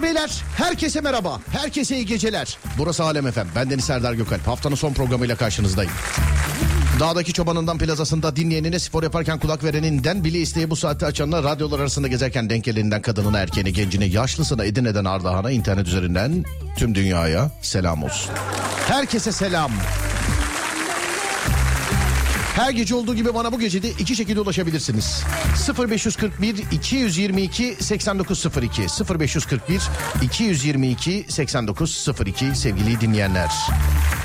Hanımlar beyler herkese merhaba. Herkese iyi geceler. Burası Alem Efem. Ben Deniz Serdar Gökalp. Haftanın son programıyla karşınızdayım. Dağdaki çobanından plazasında dinleyenine spor yaparken kulak vereninden bile isteği bu saatte açanına radyolar arasında gezerken denk geleninden kadınına erkeğine gencine yaşlısına Edirne'den Ardahan'a internet üzerinden tüm dünyaya selam olsun. Herkese selam. Her gece olduğu gibi bana bu gece de iki şekilde ulaşabilirsiniz. 0541 222 8902 0541 222 8902 sevgili dinleyenler.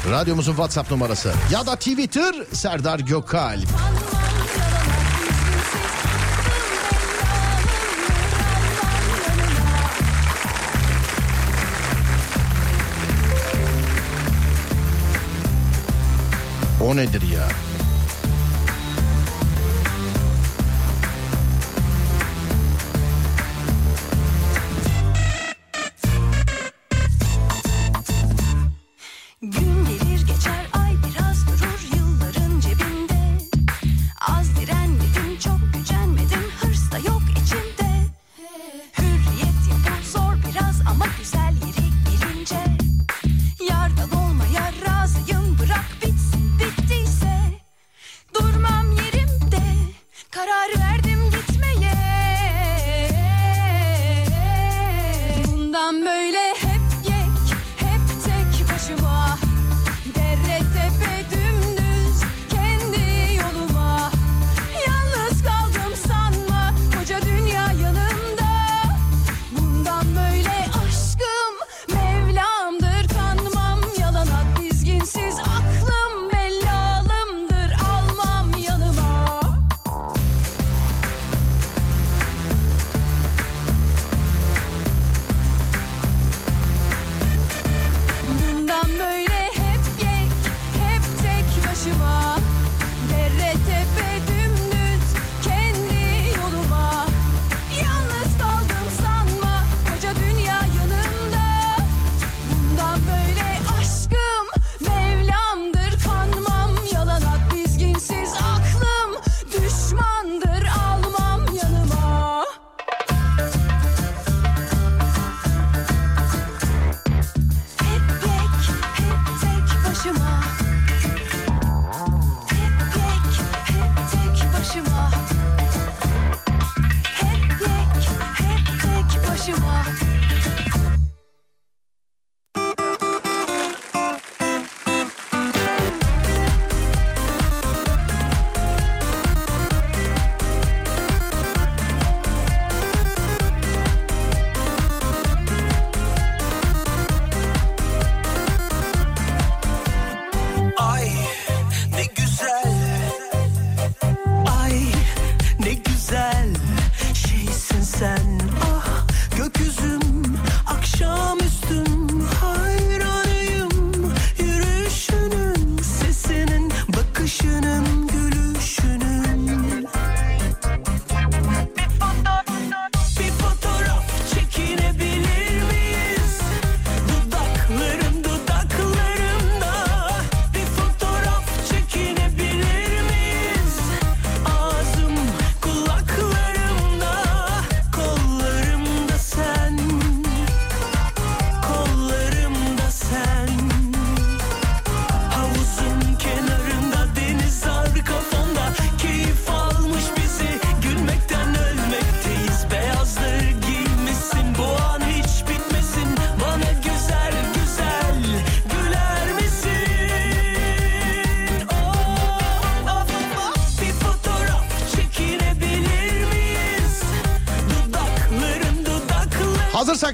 Radyomuzun WhatsApp numarası ya da Twitter Serdar Gökalp. O nedir ya?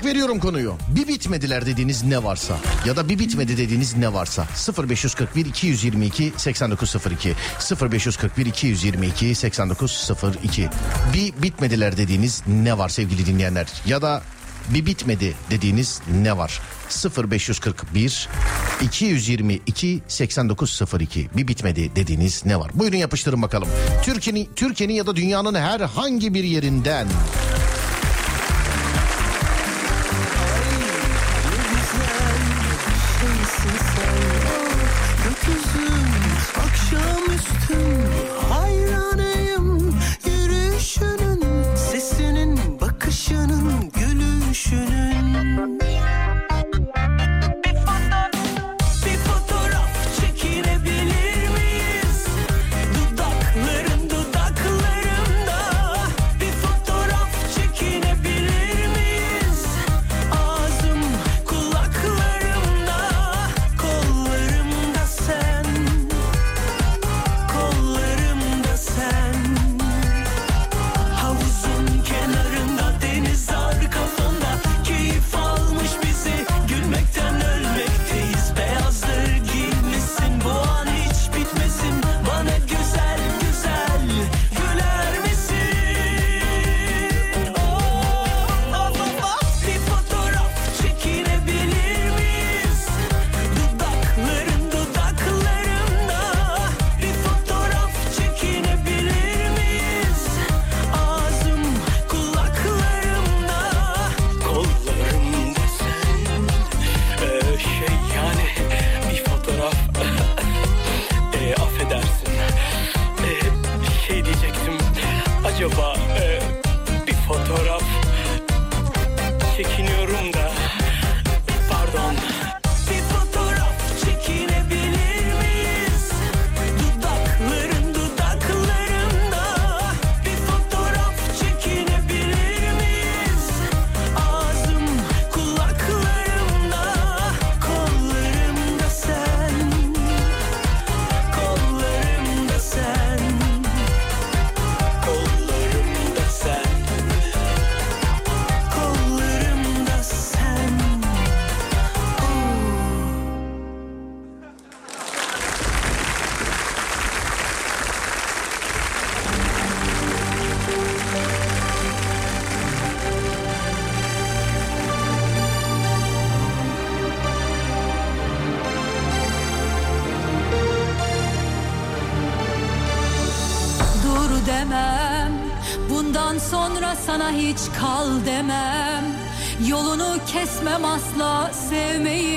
olarak veriyorum konuyu. Bir bitmediler dediğiniz ne varsa ya da bir bitmedi dediğiniz ne varsa 0541 222 8902 0541 222 8902 bir bitmediler dediğiniz ne var sevgili dinleyenler ya da bir bitmedi dediğiniz ne var? 0541 222 8902 bir bitmedi dediğiniz ne var? Buyurun yapıştırın bakalım. Türkiye'nin Türkiye'nin ya da dünyanın herhangi bir yerinden sana hiç kal demem. Yolunu kesmem asla sevmeyi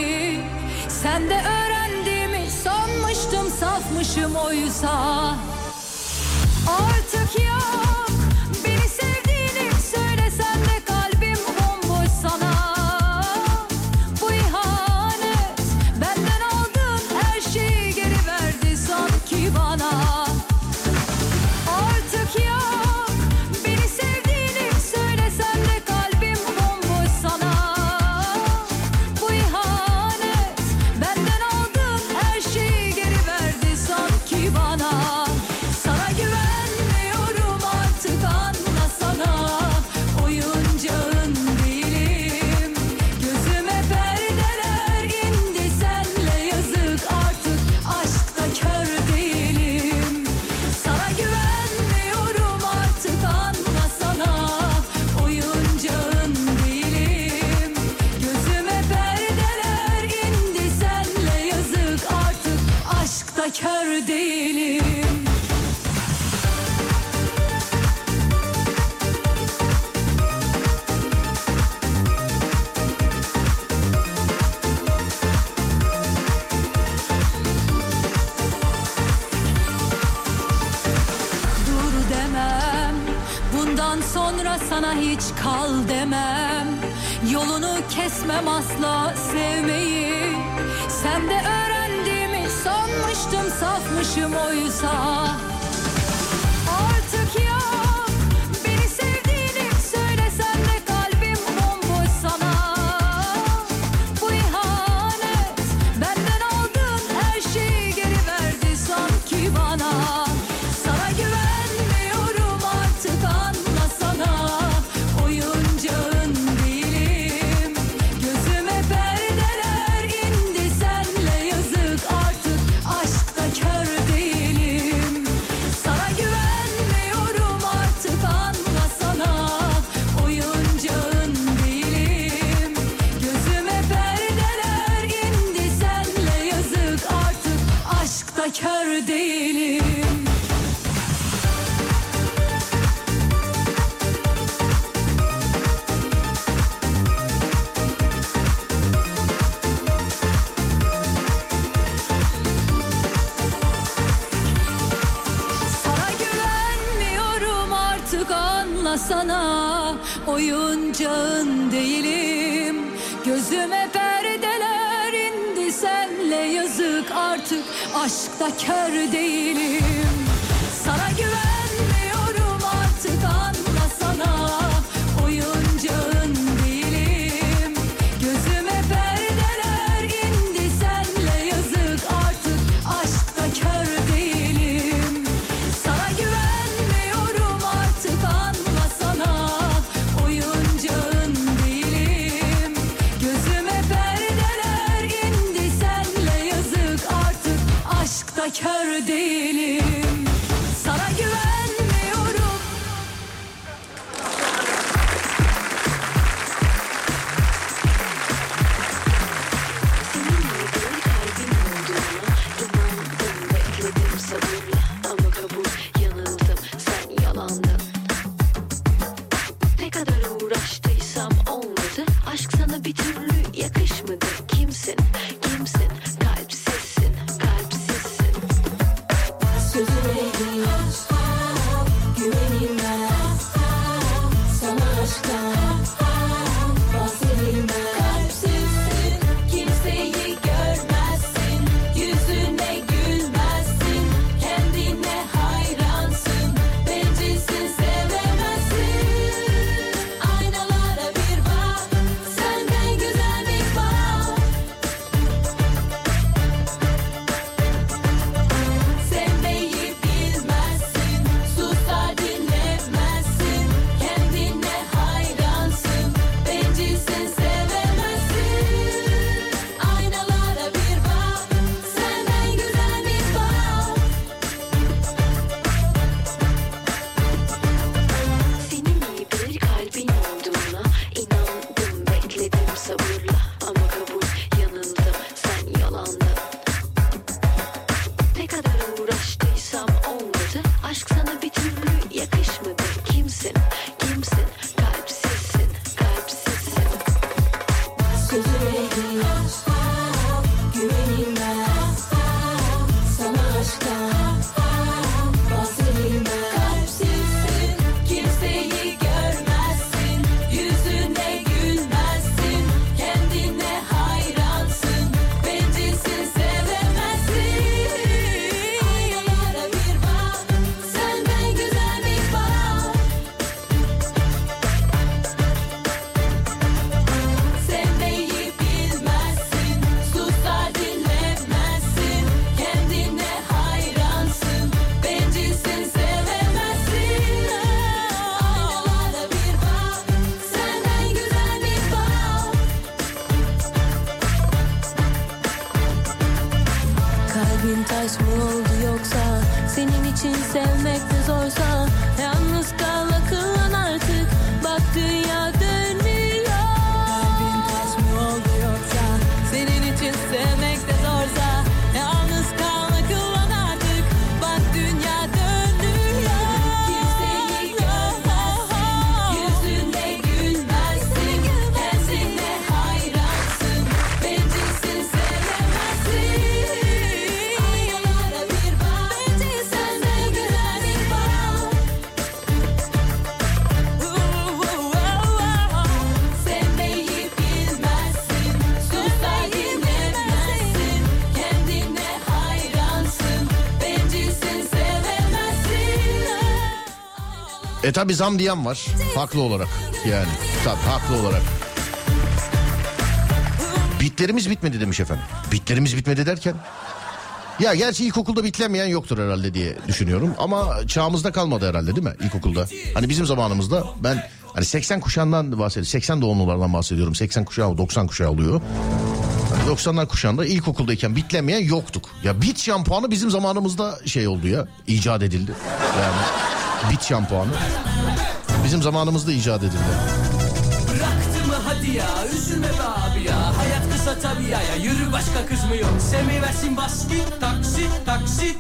Absolutely. E tabi zam diyen var. Haklı olarak yani. Tabi haklı olarak. Bitlerimiz bitmedi demiş efendim. Bitlerimiz bitmedi derken? Ya gerçi ilkokulda bitlemeyen yoktur herhalde diye düşünüyorum. Ama çağımızda kalmadı herhalde değil mi ilkokulda? Hani bizim zamanımızda ben hani 80 kuşağından bahsediyorum. 80 doğumlulardan bahsediyorum. 80 kuşağı 90 kuşağı oluyor. Hani 90'lar kuşağında ilkokuldayken bitlemeyen yoktuk. Ya bit şampuanı bizim zamanımızda şey oldu ya. icat edildi. Yani bit şampuanı. Bizim zamanımızda icat edildi. Bıraktı mı hadi ya üzülme be abi ya Hayat kısa tabii ya, ya yürü başka kız mı yok Sevmeyi versin bas git taksi taksi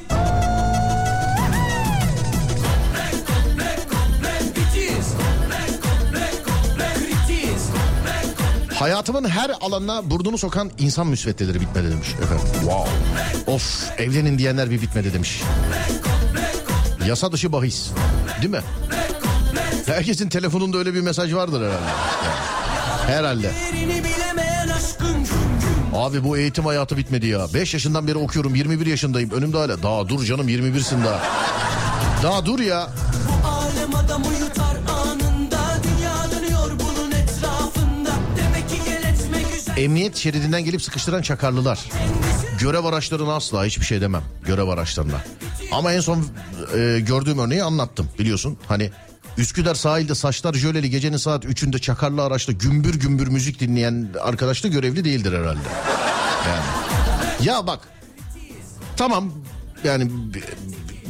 Hayatımın her alanına burnunu sokan insan müsveddeleri bitmedi demiş efendim. Wow. Of evlenin diyenler bir bitmedi demiş. Yasa dışı bahis. Değil mi? Herkesin telefonunda öyle bir mesaj vardır herhalde. Herhalde. Abi bu eğitim hayatı bitmedi ya. 5 yaşından beri okuyorum 21 yaşındayım. Önümde hala. Daha dur canım 21'sin daha. Daha dur ya. Emniyet şeridinden gelip sıkıştıran çakarlılar. Görev araçlarına asla hiçbir şey demem. Görev araçlarına. Ama en son e, gördüğüm örneği anlattım biliyorsun. Hani Üsküdar sahilde saçlar jöleli gecenin saat 3'ünde çakarlı araçta gümbür gümbür müzik dinleyen arkadaş da görevli değildir herhalde. Yani. Ya bak tamam yani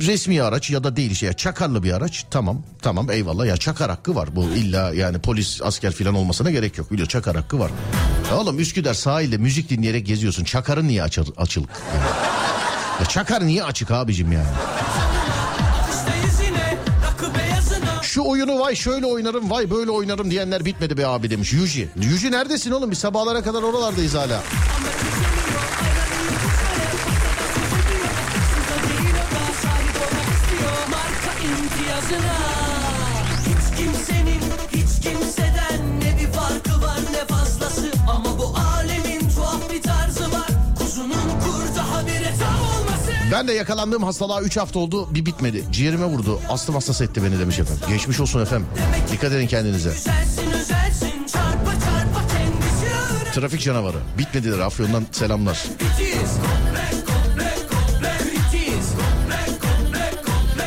resmi araç ya da değil şey çakarlı bir araç tamam tamam eyvallah ya çakar hakkı var bu illa yani polis asker filan olmasına gerek yok biliyor çakar hakkı var. Ya oğlum Üsküdar sahilde müzik dinleyerek geziyorsun çakarın niye açıl, açılık? Yani? Ya çakar niye açık abicim yani? Şu oyunu vay şöyle oynarım vay böyle oynarım diyenler bitmedi be abi demiş Yuji. Yuji neredesin oğlum biz sabahlara kadar oralardayız hala. Hiç kimsenin hiç kimseden Ben de yakalandığım hastalığa 3 hafta oldu bir bitmedi. Ciğerime vurdu. Astım hastası etti beni demiş efendim. Geçmiş olsun efendim. Dikkat edin kendinize. Trafik canavarı. Bitmediler Afyon'dan selamlar.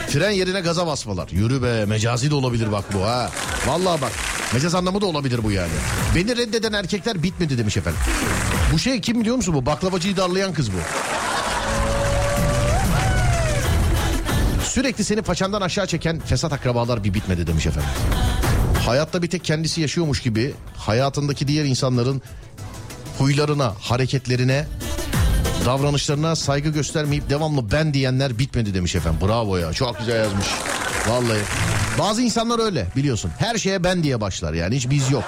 Fren yerine gaza basmalar. Yürü be mecazi de olabilir bak bu ha. Vallahi bak mecaz anlamı da olabilir bu yani. Beni reddeden erkekler bitmedi demiş efendim. Bu şey kim biliyor musun bu? Baklavacıyı darlayan kız bu. Sürekli seni paçandan aşağı çeken fesat akrabalar bir bitmedi demiş efendim. Hayatta bir tek kendisi yaşıyormuş gibi hayatındaki diğer insanların huylarına, hareketlerine, davranışlarına saygı göstermeyip devamlı ben diyenler bitmedi demiş efendim. Bravo ya çok güzel yazmış. Vallahi. Bazı insanlar öyle biliyorsun. Her şeye ben diye başlar yani hiç biz yok.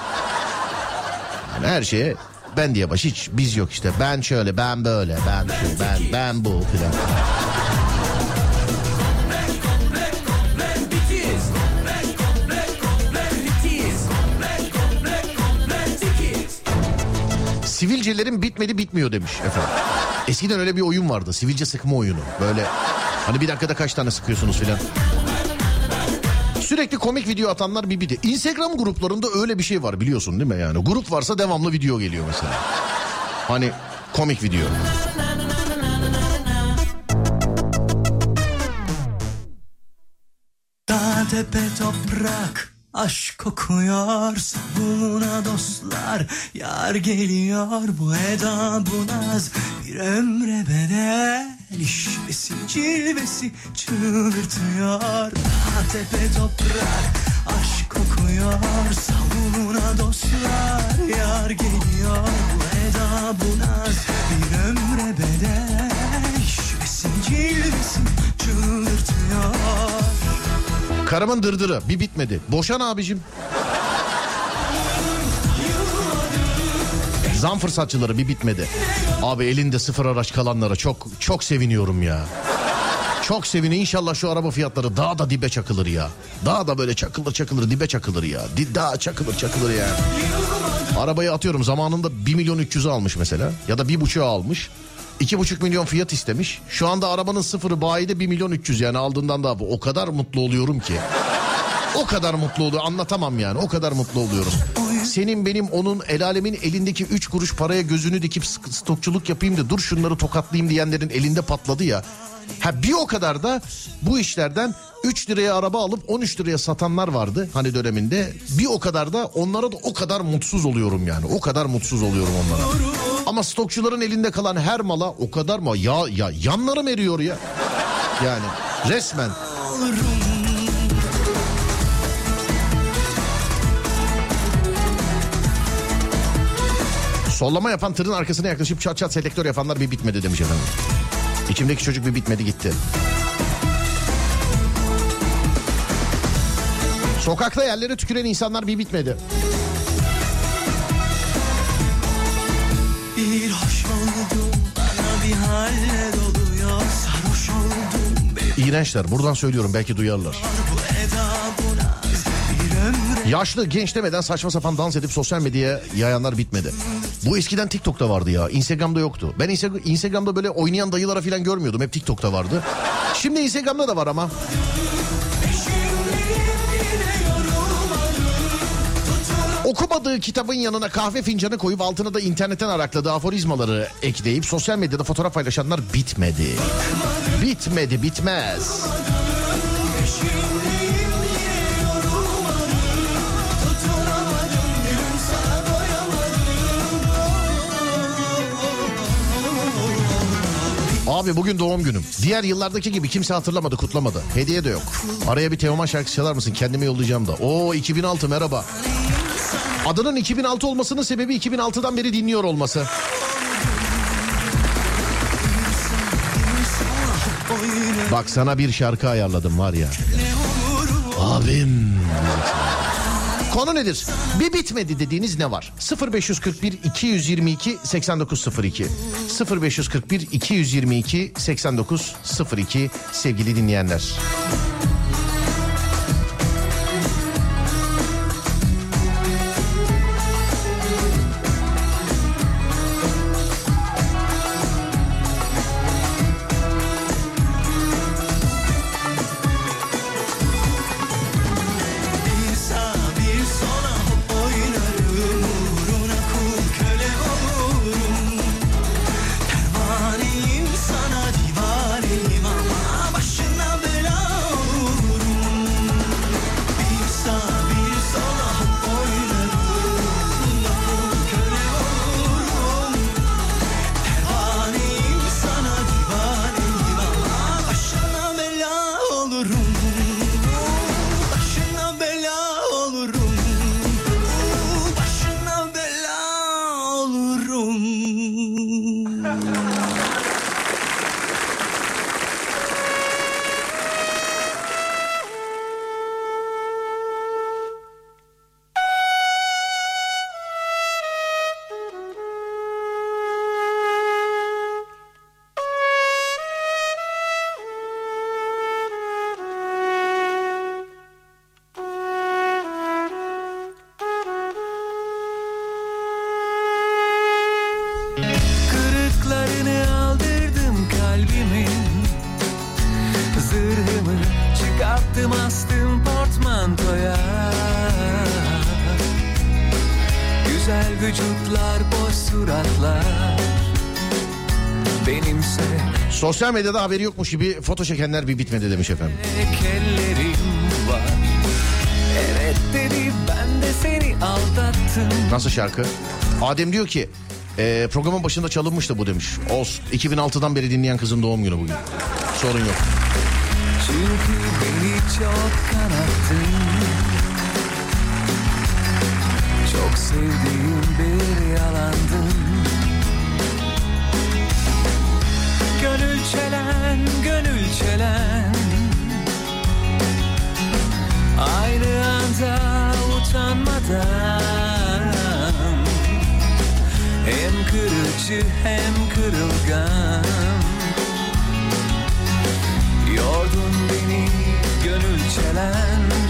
Yani her şeye ben diye baş hiç biz yok işte. Ben şöyle ben böyle ben şu ben ben bu filan. Sivilcelerin bitmedi bitmiyor demiş efendim. Eskiden öyle bir oyun vardı. Sivilce sıkma oyunu. Böyle hani bir dakikada kaç tane sıkıyorsunuz filan. Sürekli komik video atanlar bir biti. Instagram gruplarında öyle bir şey var biliyorsun değil mi yani? Grup varsa devamlı video geliyor mesela. Hani komik video. Dağ tepe toprak Aşk kokuyor savuna dostlar. Yar geliyor bu eda bu naz Bir ömre bedel işvesi cilvesi çıldırtıyor Dağ tepe toprak Aşk kokuyor savuna dostlar. Yar geliyor bu eda bu naz Bir ömre bedel işvesi cilvesi çıldırtıyor Karımın dırdırı bir bitmedi. Boşan abicim. Zam fırsatçıları bir bitmedi. Abi elinde sıfır araç kalanlara çok çok seviniyorum ya. Çok seviniyorum. İnşallah şu araba fiyatları daha da dibe çakılır ya. Daha da böyle çakılır çakılır dibe çakılır ya. Daha çakılır çakılır ya. Arabayı atıyorum zamanında 1 milyon 300'ü almış mesela. Ya da bir buçuğu almış. 2,5 milyon fiyat istemiş. Şu anda arabanın sıfırı bayide 1 milyon 300 yani aldığından daha bu. O kadar mutlu oluyorum ki. O kadar mutlu oluyor anlatamam yani o kadar mutlu oluyorum. Senin benim onun el alemin elindeki 3 kuruş paraya gözünü dikip stokçuluk yapayım da dur şunları tokatlayayım diyenlerin elinde patladı ya. Ha bir o kadar da bu işlerden 3 liraya araba alıp 13 liraya satanlar vardı hani döneminde. Bir o kadar da onlara da o kadar mutsuz oluyorum yani. O kadar mutsuz oluyorum onlara. Ama stokçuların elinde kalan her mala o kadar mı ya ya yanlarım eriyor ya. Yani resmen. Sollama yapan tırın arkasına yaklaşıp çat çat selektör yapanlar bir bitmedi demiş efendim. İçimdeki çocuk bir bitmedi gitti. Sokakta yerlere tüküren insanlar bir bitmedi. İğrençler buradan söylüyorum belki duyarlar. Yaşlı genç demeden saçma sapan dans edip sosyal medyaya yayanlar bitmedi. Bu eskiden TikTok'ta vardı ya. Instagram'da yoktu. Ben Insta- Instagram'da böyle oynayan dayılara falan görmüyordum. Hep TikTok'ta vardı. Şimdi Instagram'da da var ama. Okumadığı kitabın yanına kahve fincanı koyup altına da internetten arakladığı aforizmaları ekleyip sosyal medyada fotoğraf paylaşanlar bitmedi. Bitmedi, bitmez. Abi bugün doğum günüm. Diğer yıllardaki gibi kimse hatırlamadı, kutlamadı. Hediye de yok. Araya bir Teoman şarkısı çalar mısın? Kendime yollayacağım da. Oo 2006 merhaba. Adının 2006 olmasının sebebi 2006'dan beri dinliyor olması. Bak sana bir şarkı ayarladım var ya. Abim. Konu nedir? Bir bitmedi dediğiniz ne var? 0541 222 8902 0541 222 8902 sevgili dinleyenler. Sosyal medyada haberi yokmuş gibi foto çekenler bir bitmedi demiş efendim. Evet dedi ben de seni aldattım Nasıl şarkı? Adem diyor ki e, programın başında çalınmıştı bu demiş. Olsun. 2006'dan beri dinleyen kızın doğum günü bugün. Sorun yok. Çünkü beni çok kanattın Çok sevdiğim bir çelen, gönül çelen. Aynı anda utanmadan. Hem kırıcı hem kırılgan. Yordun beni gönül çelen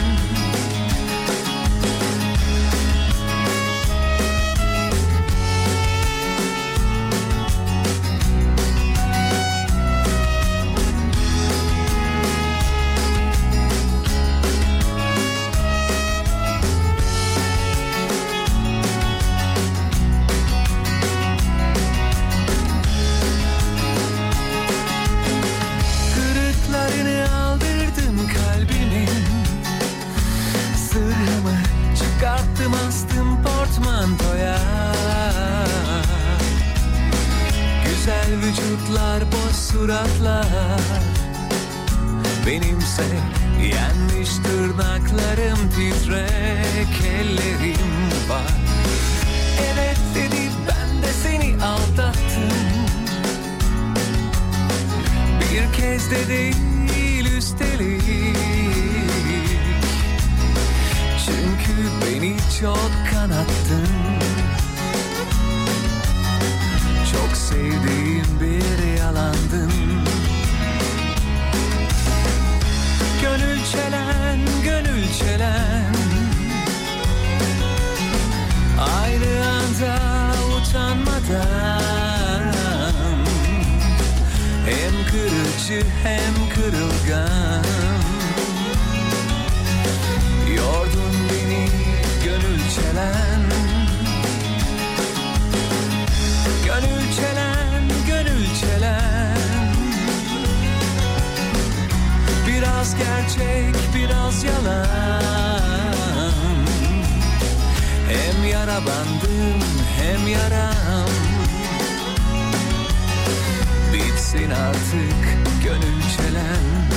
Benimse yenmiş tırnaklarım titrek ellerim var. Evet dedi ben de seni aldattım. Bir kez de değil üstelik. Çünkü beni çok kanattın acı hem kırılgan. Yordun beni gönül çelen. Gönül çelen, gönül çelen. Biraz gerçek, biraz yalan. Hem yara bandım, hem yaram. Bitsin artık gönül çelen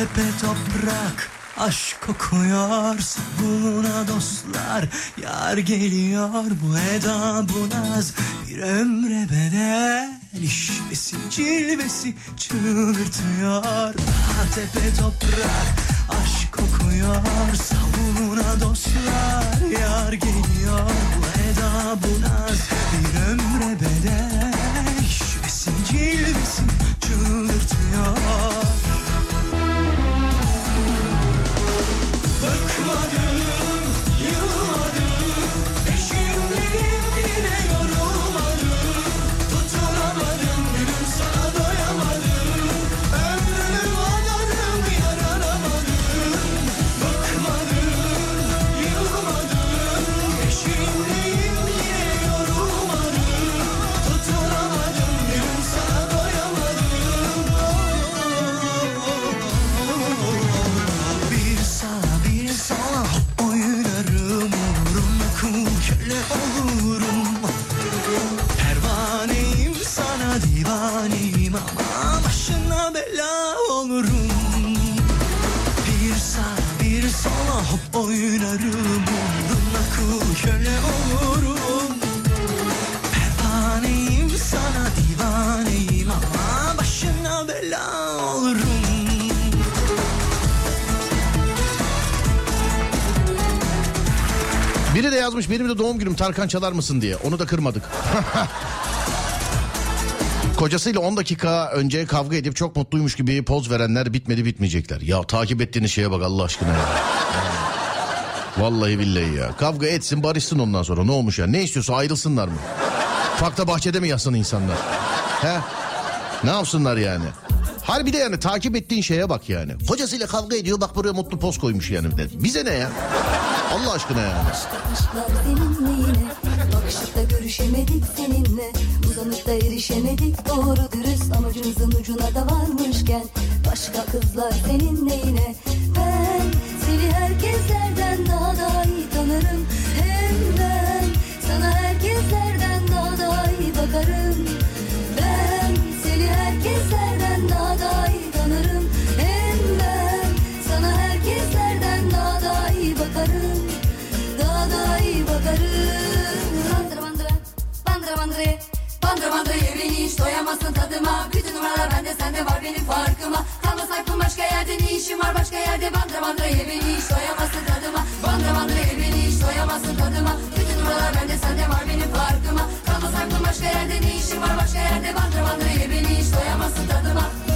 tepe toprak Aşk kokuyor. Sabuna dostlar Yar geliyor. Bu eda bu naz Bir ömre bedel. İşvesi cilvesi çıldırtıyor Dağ tepe toprak Aşk kokuyor. Sabuna dostlar sola hop oynarım Uğruna kul köle olurum Pervaneyim sana divaneyim ama başına bela olurum Biri de yazmış benim de doğum günüm Tarkan çalar mısın diye. Onu da kırmadık. Kocasıyla 10 dakika önce kavga edip çok mutluymuş gibi poz verenler bitmedi bitmeyecekler. Ya takip ettiğiniz şeye bak Allah aşkına ya. Vallahi billahi ya. Kavga etsin barışsın ondan sonra ne olmuş ya? Ne istiyorsa ayrılsınlar mı? Fakta bahçede mi yatsın insanlar? He? Ne yapsınlar yani? Harbi de yani takip ettiğin şeye bak yani. Kocasıyla kavga ediyor bak buraya mutlu poz koymuş yani. Bize ne ya? Allah aşkına yani. Bakışıkta görüşemedik seninle. Uzanıp erişemedik. Doğru dürüst amacımızın ucuna da varmışken Başka kızlar seninle yine. Ben seni herkeslerden daha da iyi tanırım. Hem ben sana herkeslerden daha da iyi bakarım. Ben seni herkeslerden daha da iyi tanırım bandıra ye beni hiç doyamazsın tadıma. Bütün numaralar bende sende var benim farkıma. Kalmaz aklım başka yerde ne işim var başka yerde? Ye beni hiç doyamazsın tadıma. Ye beni hiç doyamazsın tadıma. Bütün numaralar bende sende var benim farkıma. Kalmaz aklım başka yerde ne işim var başka yerde? Bandıra ye beni hiç doyamazsın tadıma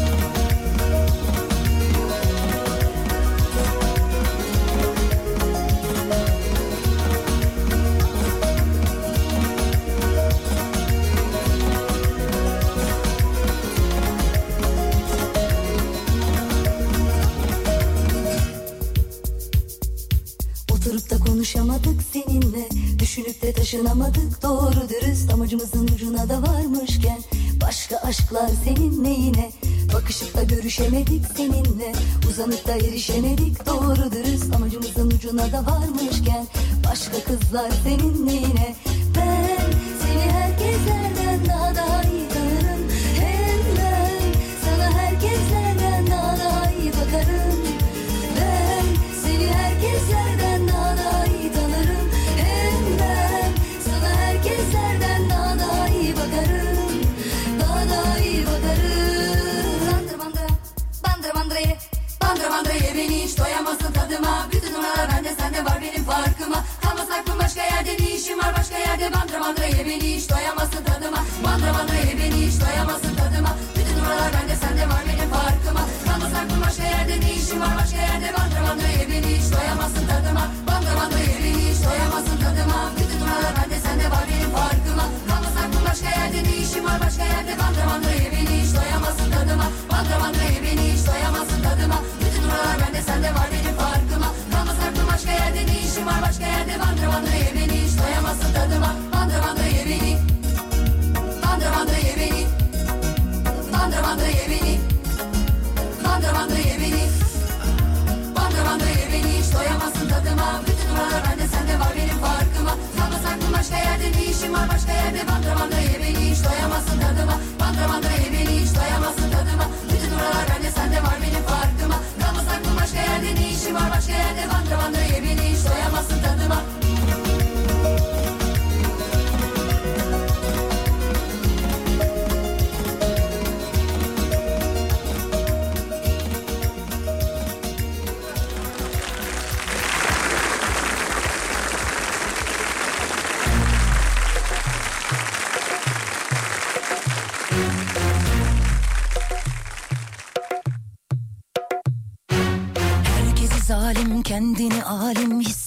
buluşamadık seninle. Düşünüp de taşınamadık. Doğru dürüst Amacımızın ucuna da varmışken Başka aşklar seninle yine. Bakışıp da görüşemedik seninle. Uzanıp da erişemedik. Doğru dürüst Amacımızın ucuna da varmışken Başka kızlar seninle yine. Ben seni herkeslerden daha daha iyi tanırım. Hem ben sana herkeslerden daha daha iyi bakarım. Ben seni herkeslerden beni hiç doyamazsın tadıma. Bütün numaralar bende sende var benim farkıma. Kalmaz aklım başka yerde ne işim var? Başka yerde Bandıra bandıra ye beni hiç doyamazsın tadıma. Bandıra bandıra ye beni hiç doyamazsın tadıma. Bütün numaralar bende sende var benim farkıma. Kalmaz aklım başka yerde ne işim var? Başka yerde Bandıra bandıra ye beni hiç doyamazsın tadıma. Bandıra bandıra ye beni hiç doyamazsın tadıma. Bütün numaralar bende sende var benim farkıma başka yerde ne işim var? Başka yerde ye beni hiç doyamazsın tadıma. Ye beni hiç doyamazsın tadıma. Bütün numaralar bende sende var benim farkıma. Kalmaz aklım başka yerde ne işim var? Başka yerde ye beni hiç doyamazsın tadıma. Ye beni Bandıra bandıra ye beni Bandıra bandıra ye beni hiç doyamazsın tadıma. Bütün numaralar bende sende var benim farkıma başka yerde ne işim var başka yerde Bandıra bandıra ye beni hiç doyamazsın tadıma. Bandıra bandıra ye beni hiç doyamazsın tadıma. Bütün numaralar bende sende var benim farkıma. Kalmaz aklım başka yerde ne işim var başka yerde Bandıra bandıra ye beni hiç doyamazsın tadıma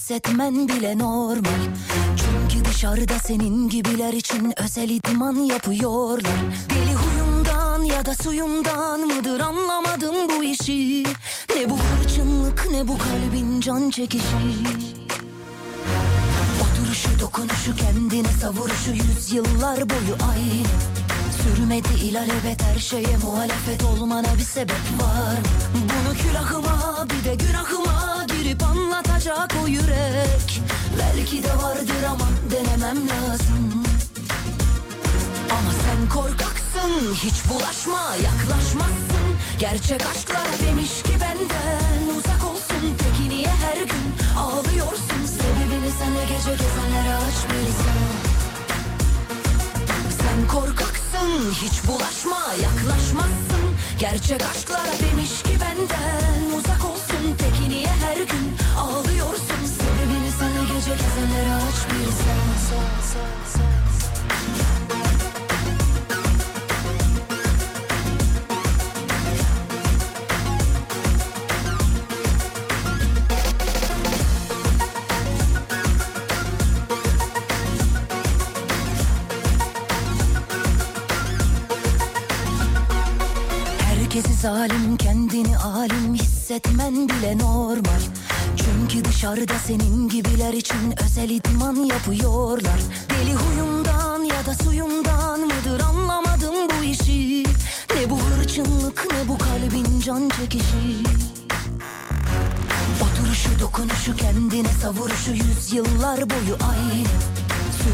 hissetmen bile normal. Çünkü dışarıda senin gibiler için özel idman yapıyorlar. Deli huyundan ya da suyundan mıdır anlamadım bu işi. Ne bu hırçınlık ne bu kalbin can çekişi. Oturuşu dokunuşu kendine savuruşu yüzyıllar boyu aynı. Sürmedi ilalebet her şeye muhalefet olmana bir sebep var Bunu külahıma bir de günahıma girip anlatacak o yürek. Belki de vardır ama denemem lazım. Ama sen korkaksın hiç bulaşma yaklaşmazsın. Gerçek aşklar demiş ki benden uzak olsun. Peki niye her gün ağlıyorsun? Sebebini sana gece gezenlere aç Sen korkaksın hiç bulaşma yaklaşmazsın Gerçek aşklara demiş ki benden uzak olsun Peki niye her gün ağlıyorsun? Sebebini sana gece gezenlere aç bilsen Herkesi zalim kendini alim hissetmen bile normal. Çünkü dışarıda senin gibiler için özel idman yapıyorlar. Deli huyundan ya da suyundan mıdır anlamadım bu işi. Ne bu hırçınlık ne bu kalbin can çekişi. Oturuşu dokunuşu kendine savuruşu yüzyıllar boyu aynı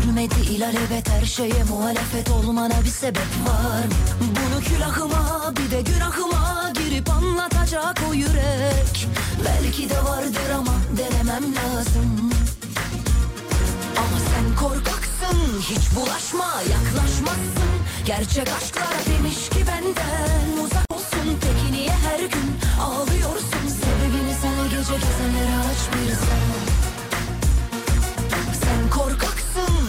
Sürmedi ilalebet her şeye muhalefet olmana bir sebep var. Bunu külahıma bir de günahıma girip anlatacak o yürek. Belki de vardır ama denemem lazım. Ama sen korkaksın hiç bulaşma yaklaşmazsın. Gerçek aşklara demiş ki benden uzak olsun. Peki niye her gün ağlıyorsun? Sebebini sana gece gezenlere aç bir sen. Sen korkaksın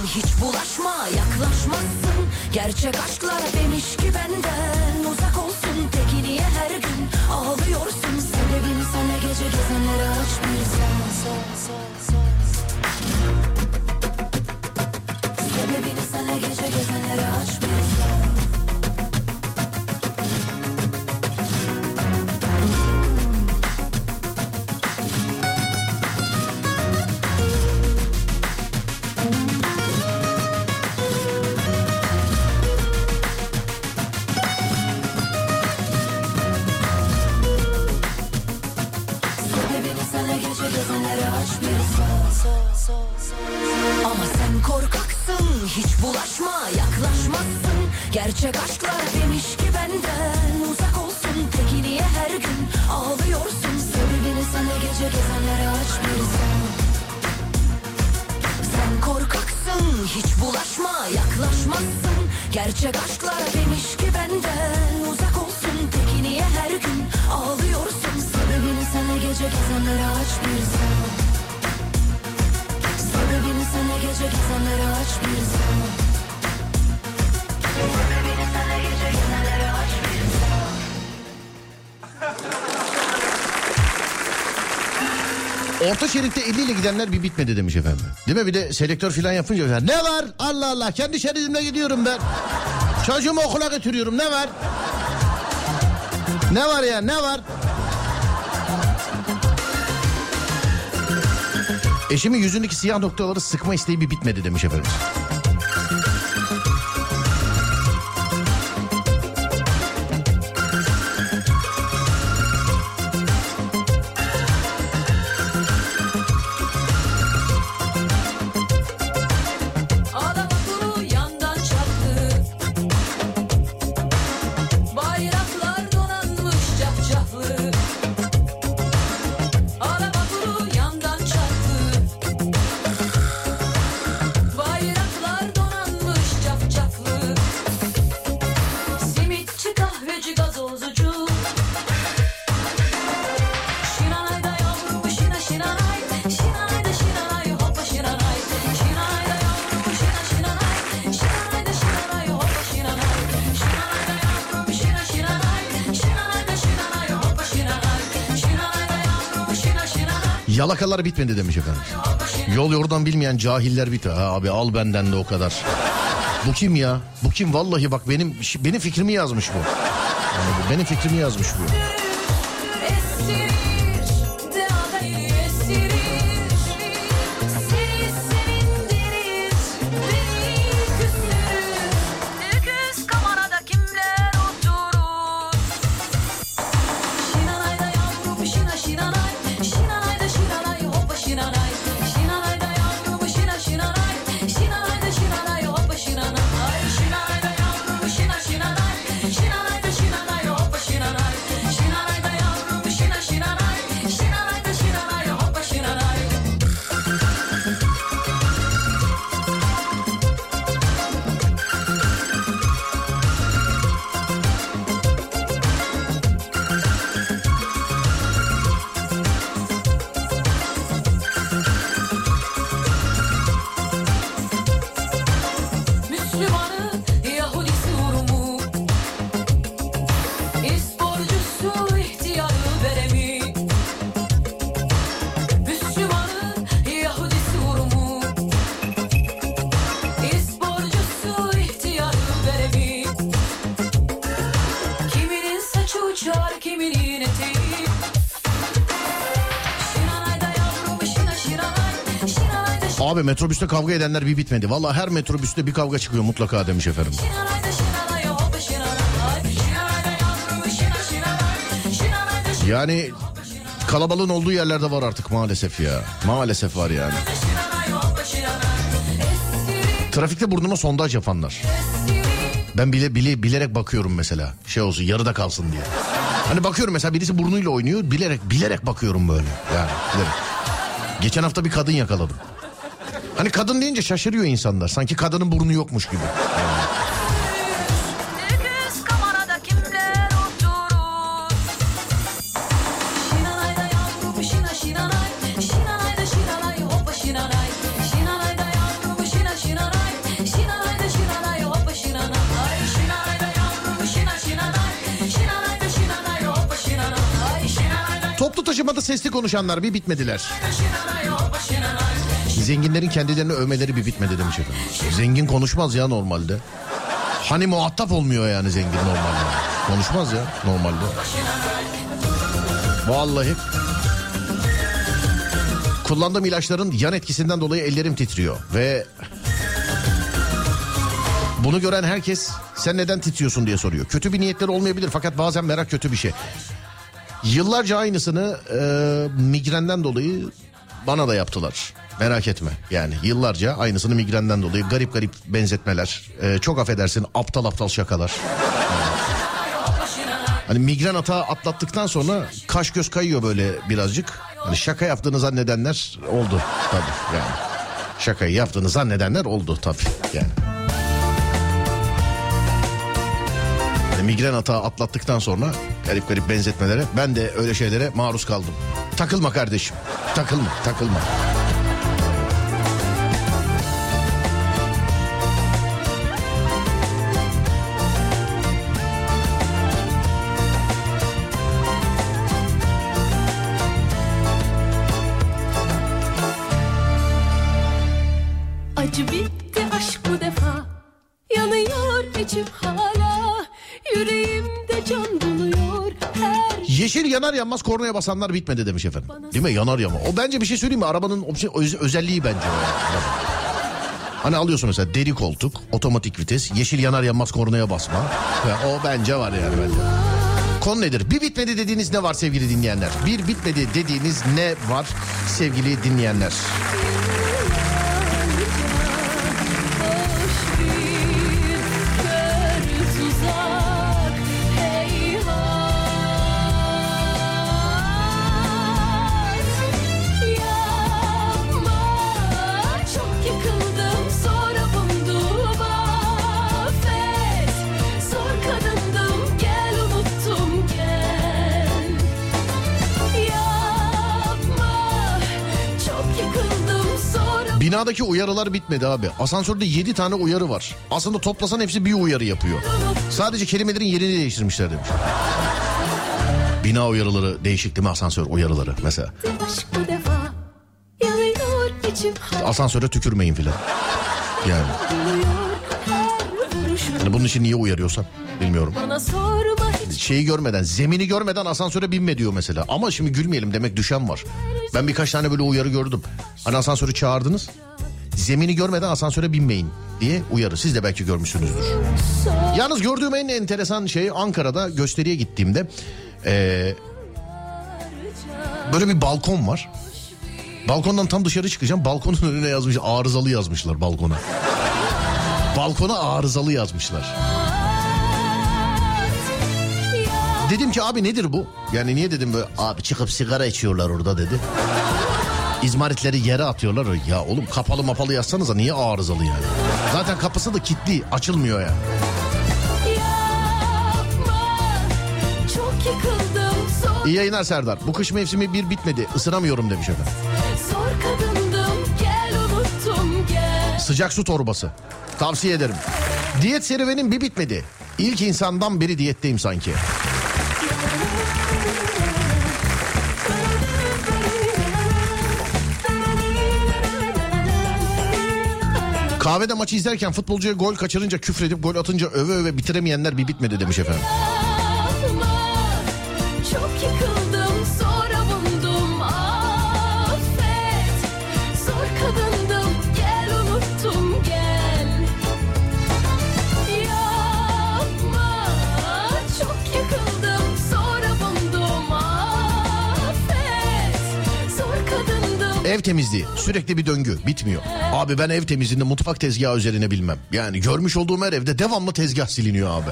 hiç bulaşma yaklaşmazsın. Gerçek aşklara demiş ki benden uzak olsun. Peki niye her gün ağlıyorsun? Sebebini sana gece gezenlere aç bir sen. Sebebini sana gece gezenlere aç bir sen hiç bulaşma yaklaşmazsın. Gerçek aşklar demiş ki benden uzak olsun. Peki niye her gün ağlıyorsun. Sebebini sana gece gezenlere aç bir sen. Sen korkaksın hiç bulaşma yaklaşmazsın. Gerçek aşklar demiş ki benden uzak olsun. Peki niye her gün ağlıyorsun. Sebebini sana gece gezenlere aç bir sen Gece gezenlere aç bir sen Orta şeritte 50 ile gidenler bir bitmedi demiş efendim. Değil mi? Bir de selektör falan yapınca efendim, ne var? Allah Allah kendi şeridimde gidiyorum ben. Çocuğumu okula götürüyorum ne var? Ne var ya ne var? Eşimin yüzündeki siyah noktaları sıkma isteği bir bitmedi demiş efendim. Yalakalar bitmedi demiş efendim. Yol yordan bilmeyen cahiller bitti. Ha abi al benden de o kadar. Bu kim ya? Bu kim? Vallahi bak benim benim fikrimi yazmış bu. Yani benim fikrimi yazmış bu. Metrobüste kavga edenler bir bitmedi. Vallahi her metrobüste bir kavga çıkıyor mutlaka demiş efendim. Yani kalabalığın olduğu yerlerde var artık maalesef ya. Maalesef var yani. Trafikte burnuma sondaj yapanlar. Ben bile bile bilerek bakıyorum mesela. Şey olsun yarıda kalsın diye. Hani bakıyorum mesela birisi burnuyla oynuyor. Bilerek bilerek bakıyorum böyle. Yani bilerek. Geçen hafta bir kadın yakaladım. Hani kadın deyince şaşırıyor insanlar. Sanki kadının burnu yokmuş gibi. Toplu taşımada sesli konuşanlar bir bitmediler. Zenginlerin kendilerini övmeleri bir bitmedi demiş efendim. Zengin konuşmaz ya normalde. Hani muhatap olmuyor yani zengin normalde. Konuşmaz ya normalde. Vallahi. Kullandığım ilaçların yan etkisinden dolayı ellerim titriyor ve bunu gören herkes sen neden titriyorsun diye soruyor. Kötü bir niyetleri olmayabilir fakat bazen merak kötü bir şey. Yıllarca aynısını e, migrenden dolayı bana da yaptılar. Merak etme. Yani yıllarca aynısını migrenden dolayı garip garip benzetmeler. e, çok affedersin aptal aptal şakalar. Hani migren hata atlattıktan sonra kaş göz kayıyor böyle birazcık. Hani şaka yaptığını zannedenler oldu tabii yani. Şakayı yaptığını zannedenler oldu tabii yani. Hani migren hata atlattıktan sonra garip garip benzetmelere ben de öyle şeylere maruz kaldım. Takılma kardeşim. Takılma, takılma. İçim hala Yüreğimde can buluyor her Yeşil yanar yanmaz kornaya basanlar bitmedi demiş efendim. Değil mi? Yanar yanmaz. O bence bir şey söyleyeyim mi? Arabanın şey- öz- özelliği bence o. Hani alıyorsun mesela deri koltuk, otomatik vites, yeşil yanar yanmaz kornaya basma. Ya o bence var yani bence. Konu nedir? Bir bitmedi dediğiniz ne var sevgili dinleyenler? Bir bitmedi dediğiniz ne var sevgili dinleyenler? Binadaki uyarılar bitmedi abi. Asansörde 7 tane uyarı var. Aslında toplasan hepsi bir uyarı yapıyor. Sadece kelimelerin yerini değiştirmişler demiş. Bina uyarıları değişik değil mi asansör uyarıları mesela. Asansöre tükürmeyin filan. Yani. Hani bunun için niye uyarıyorsan bilmiyorum. Şeyi görmeden, zemini görmeden asansöre binme diyor mesela. Ama şimdi gülmeyelim demek düşen var. Ben birkaç tane böyle uyarı gördüm. Hani asansörü çağırdınız. Zemini görmeden asansöre binmeyin diye uyarı. Siz de belki görmüşsünüzdür. Yalnız gördüğüm en enteresan şey Ankara'da gösteriye gittiğimde eee, böyle bir balkon var. Balkondan tam dışarı çıkacağım. Balkonun önüne yazmış arızalı yazmışlar balkona. Balkona arızalı yazmışlar. Dedim ki abi nedir bu? Yani niye dedim böyle abi çıkıp sigara içiyorlar orada dedi. İzmaritleri yere atıyorlar. Ya oğlum kapalı mapalı yazsanıza niye arızalı yani? Zaten kapısı da kilitli açılmıyor yani. yapma yıkıldım zor, İyi yayınlar Serdar. Bu kış mevsimi bir bitmedi. Isınamıyorum demiş efendim. gel unuttum gel Sıcak su torbası. Tavsiye ederim. Diyet serüvenim bir bitmedi. İlk insandan beri diyetteyim sanki. Kahvede maçı izlerken futbolcuya gol kaçırınca küfredip gol atınca öve öve bitiremeyenler bir bitmedi demiş efendim. Ev temizliği sürekli bir döngü bitmiyor. Abi ben ev temizliğinde mutfak tezgahı üzerine bilmem. Yani görmüş olduğum her evde devamlı tezgah siliniyor abi.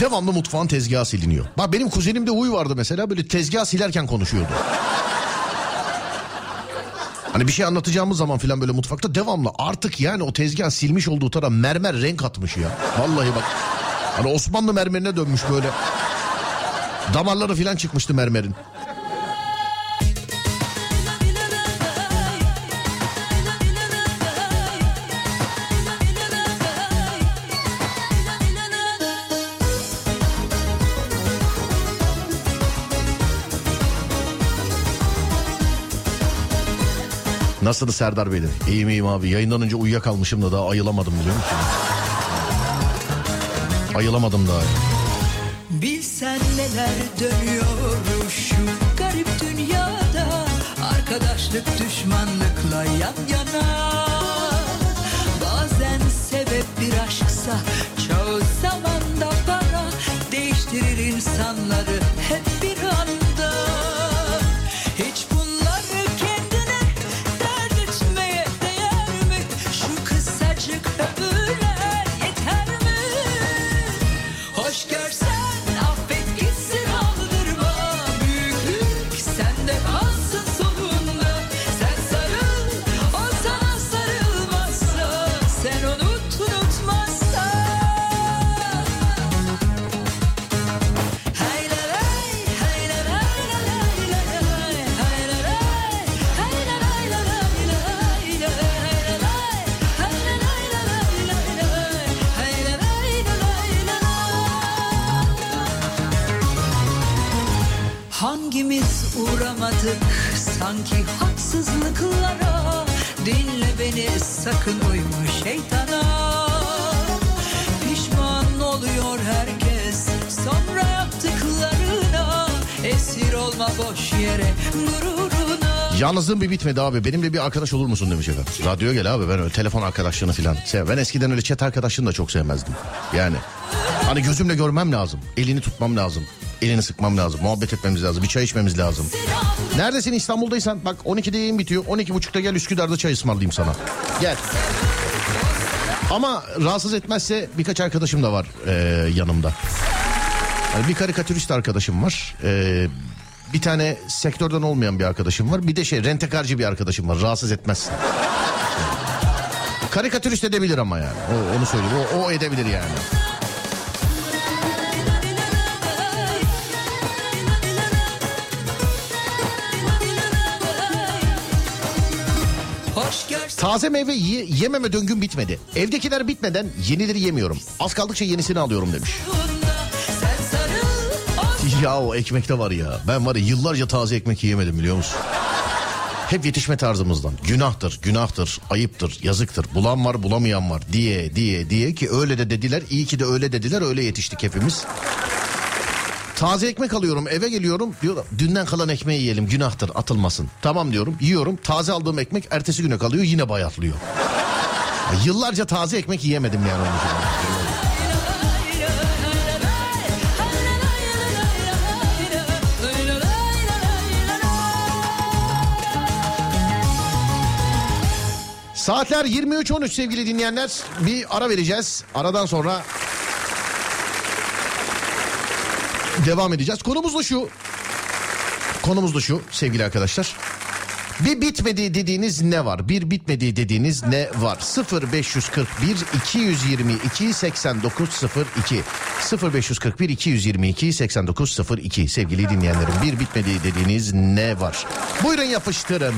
Devamlı mutfağın tezgahı siliniyor. Bak benim kuzenimde huy vardı mesela böyle tezgah silerken konuşuyordu. Hani bir şey anlatacağımız zaman filan böyle mutfakta devamlı artık yani o tezgah silmiş olduğu taraf mermer renk atmış ya. Vallahi bak. Hani Osmanlı mermerine dönmüş böyle. Damarları filan çıkmıştı mermerin. Nasılsınız Serdar Beyler? İyiyim iyiyim abi. Yayından önce uyuyakalmışım da daha ayılamadım biliyor musun? Ayılamadım daha. Bilsen neler dönüyor şu garip dünyada Arkadaşlık düşmanlıkla yan yana Yalnızlığım bir bitmedi abi. Benimle bir arkadaş olur musun demiş efendim. Radyoya gel abi ben öyle telefon arkadaşlığını falan. Ben eskiden öyle chat arkadaşlığını da çok sevmezdim. Yani hani gözümle görmem lazım. Elini tutmam lazım. Elini sıkmam lazım. Muhabbet etmemiz lazım. Bir çay içmemiz lazım. Neredesin İstanbul'daysan bak 12'de yayın bitiyor. 12.30'da gel Üsküdar'da çay ısmarlayayım sana. Gel. Ama rahatsız etmezse birkaç arkadaşım da var e, yanımda. Yani bir karikatürist arkadaşım var. E, bir tane sektörden olmayan bir arkadaşım var. Bir de şey rentekarcı bir arkadaşım var. Rahatsız etmez. Karikatürist edebilir ama yani. O, onu söyleyeyim. O, o edebilir yani. Taze meyve ye- yememe döngüm bitmedi. Evdekiler bitmeden yenileri yemiyorum. Az kaldıkça yenisini alıyorum demiş. Ya o ekmekte var ya. Ben var ya yıllarca taze ekmek yiyemedim biliyor musun? Hep yetişme tarzımızdan. Günahtır, günahtır, ayıptır, yazıktır. Bulan var, bulamayan var diye diye diye ki öyle de dediler. İyi ki de öyle dediler. Öyle yetiştik hepimiz. Taze ekmek alıyorum eve geliyorum diyorlar dünden kalan ekmeği yiyelim günahtır atılmasın. Tamam diyorum yiyorum taze aldığım ekmek ertesi güne kalıyor yine bayatlıyor. Ya Yıllarca taze ekmek yiyemedim yani onun için. Saatler 23.13 sevgili dinleyenler. Bir ara vereceğiz. Aradan sonra devam edeceğiz. Konumuz da şu. Konumuz da şu sevgili arkadaşlar. Bir bitmedi dediğiniz ne var? Bir bitmedi dediğiniz ne var? 0541 222 8902 0541 222 8902 sevgili dinleyenlerim bir bitmedi dediğiniz ne var? Buyurun yapıştırın.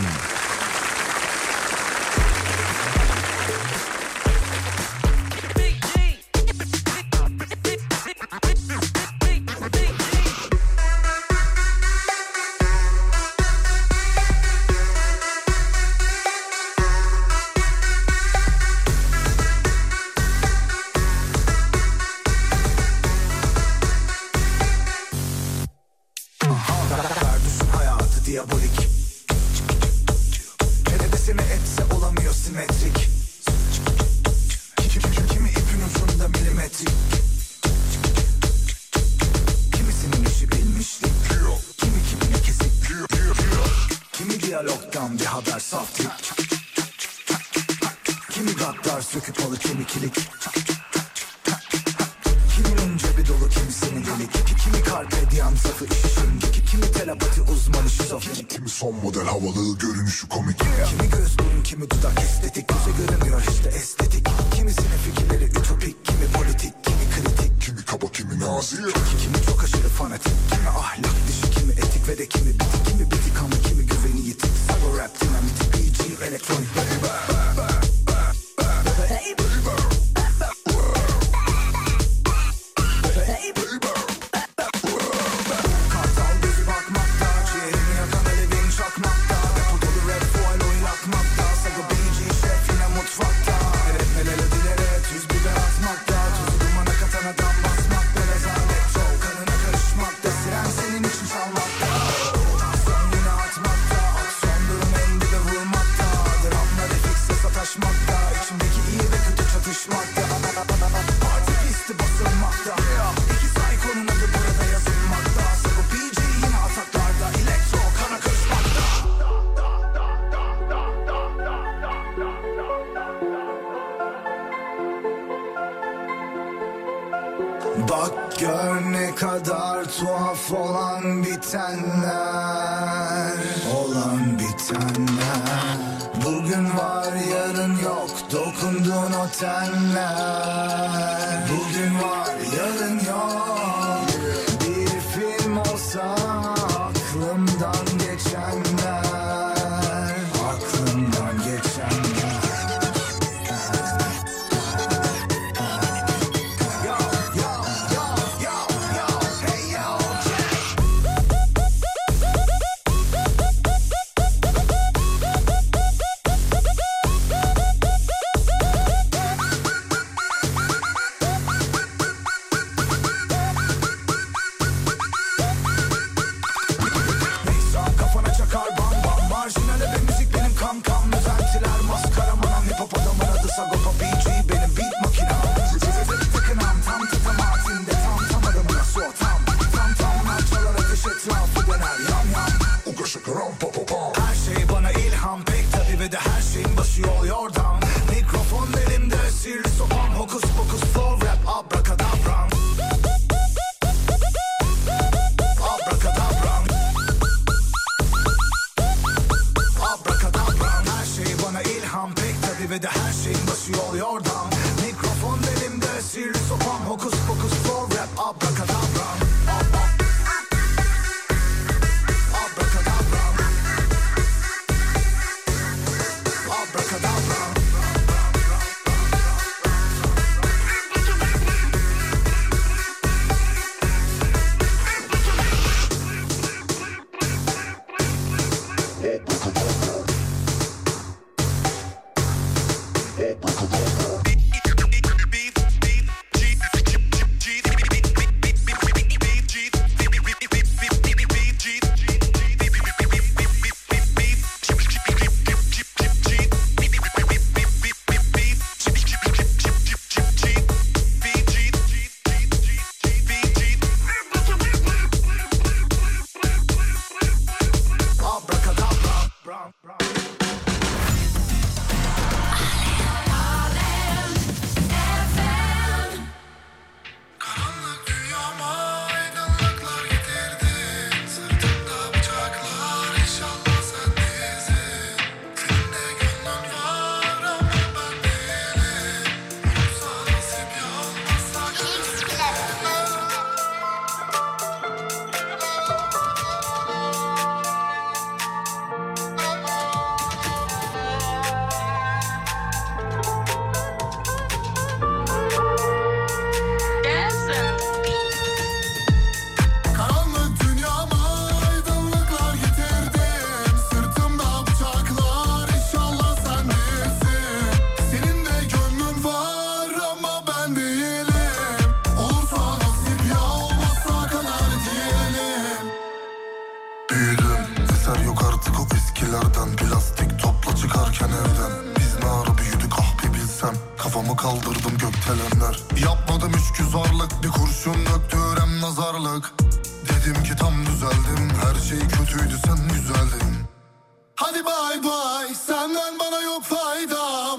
Büyüdüm eser yok artık o eskilerden. Plastik topla çıkarken evden. Biz ne ara büyüdük ah bir bilsem. Kafamı kaldırdım gökdelenler Yapmadım üç küzarlık bir kurşun döktü öğren nazarlık. Dedim ki tam düzeldim her şey kötüydü sen güzeldin. Hadi bay bay senden bana yok fayda.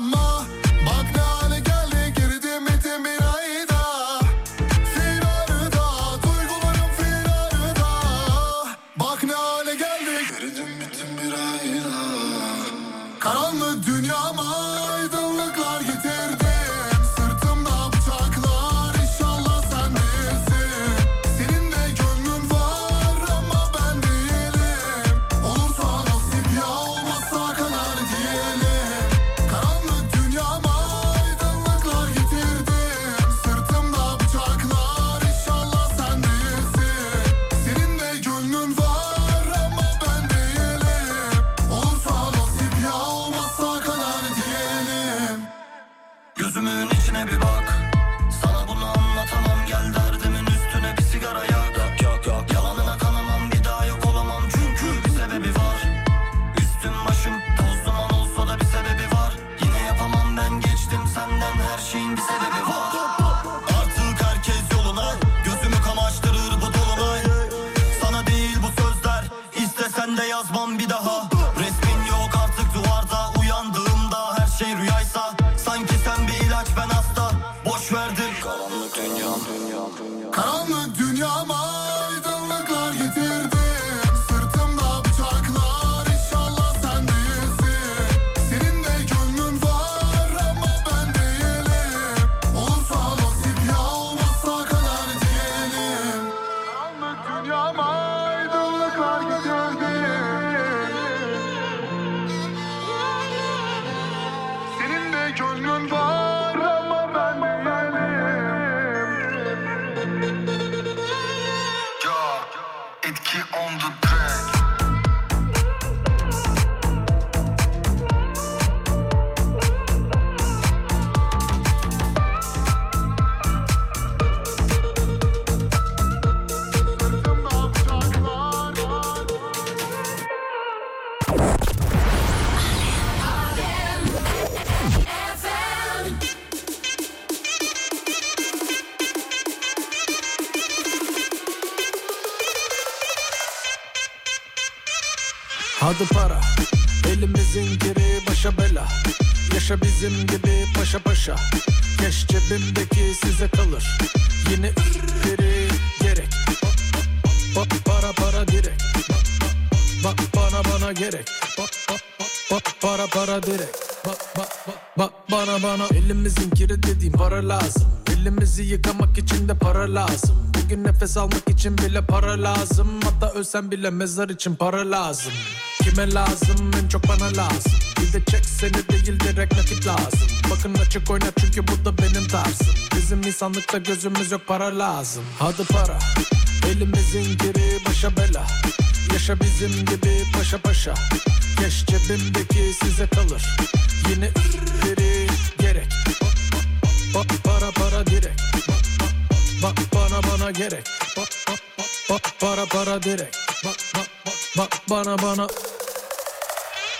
paşa bizim gibi paşa paşa. Keş cebimdeki size kalır. Yine üfleri gerek. Ba, Para para direkt. Ba, Bana bana gerek. Ba, ba, ba, Para para direkt. Ba, ba, ba, Bana bana. Elimizin kiri dediğim para lazım. Elimizi yıkamak için de para lazım. Bugün nefes almak için bile para lazım. Hatta ölsem bile mezar için para lazım. Kime lazım? En çok bana lazım. Bir de çek seni değil direkt nakit lazım. Bakın açık oyna çünkü bu da benim tarzım. Bizim insanlıkta gözümüz yok para lazım. Hadi para. Elimizin geri başa bela. Yaşa bizim gibi paşa paşa. Keş cebimdeki size kalır. Yine biri gerek. Ba, Para para direkt ba, ba, Bana bana gerek. Ba, Para para direkt ba, Bana bana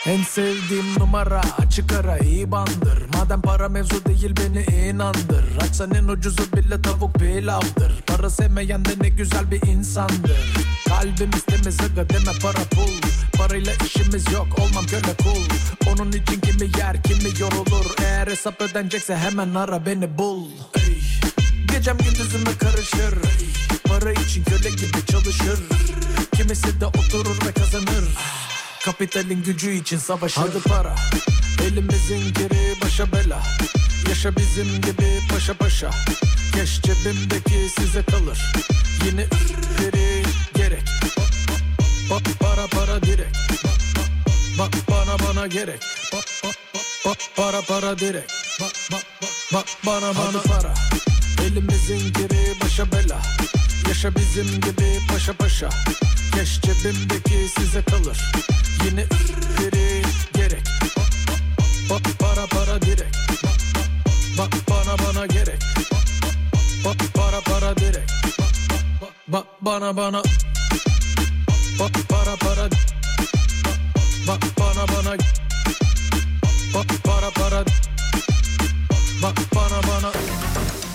en sevdiğim numara açık ara iyi bandır. Madem para mevzu değil beni inandır. Açsan en ucuzu bile tavuk pilavdır. Para sevmeyen de ne güzel bir insandır. Kalbim istemez aga deme para pul. Parayla işimiz yok olmam köle kul. Onun için kimi yer kimi yorulur. Eğer hesap ödenecekse hemen ara beni bul. Ey. Gecem gündüzüme karışır. Para için köle gibi çalışır. Kimisi de oturur ve kazanır Kapitalin gücü için savaşır. Hadi para. Elimizin geri başa bela. Yaşa bizim gibi paşa paşa. Keş cebimdeki size kalır. Yine biri gerek. Ba, ba, Para para direkt. Ba, ba, Bana bana gerek. Ba, ba, ba, ba, Para para direkt. Ba, ba, ba, ba, Bana bana para. Elimizin geri başa bela. Yaşa bizim gibi paşa paşa. Keş cebimdeki size kalır Yine biri gerek ba, Para para direkt ba, ba, Bana bana gerek ba, Para para direkt ba, Bana bana ba, Para para ba, Bana bana ba, Para para ba, Bana bana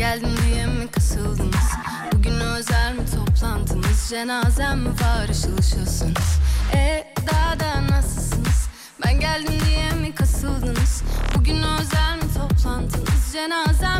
geldim diye mi kasıldınız? Bugün özel mi toplantınız? Cenazem mi var ışıl ışılsınız? E, daha da nasılsınız? Toplantınız?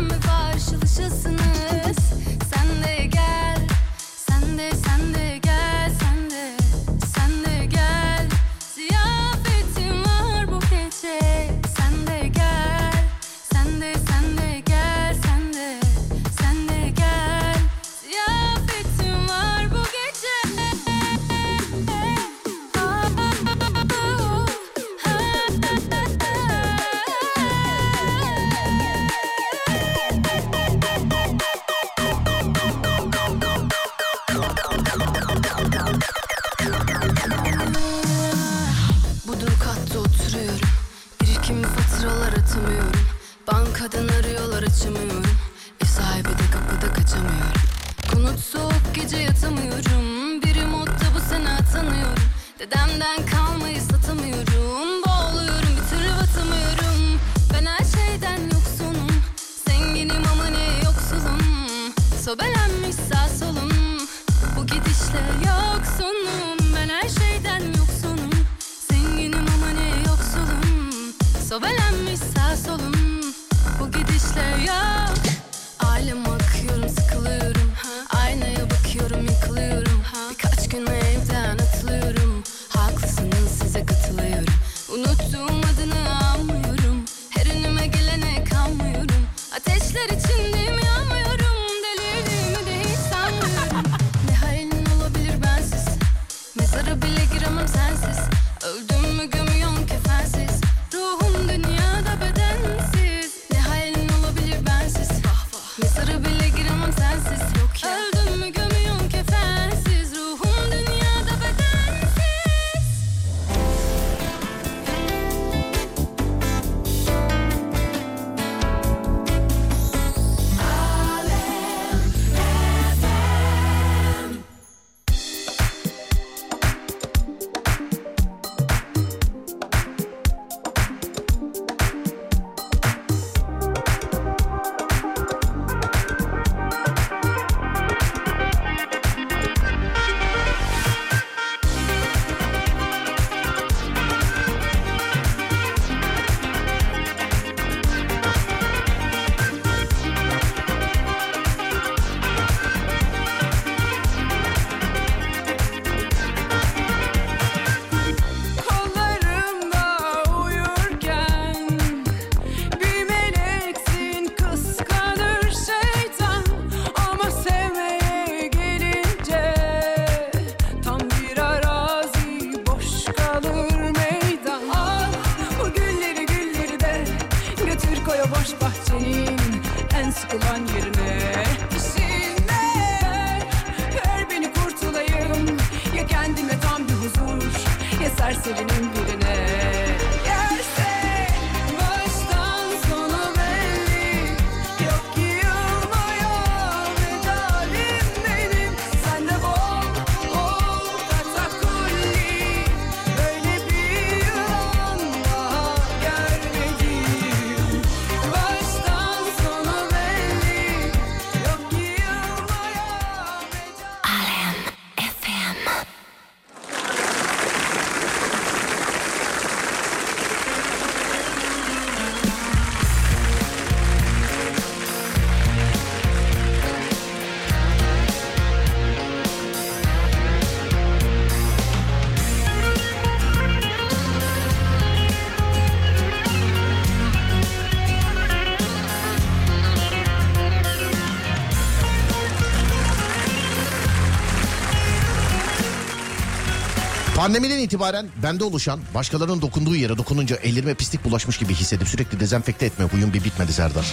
Pandemiden itibaren bende oluşan başkalarının dokunduğu yere dokununca ellerime pislik bulaşmış gibi hissedip sürekli dezenfekte etme huyum bir bitmedi Serdar.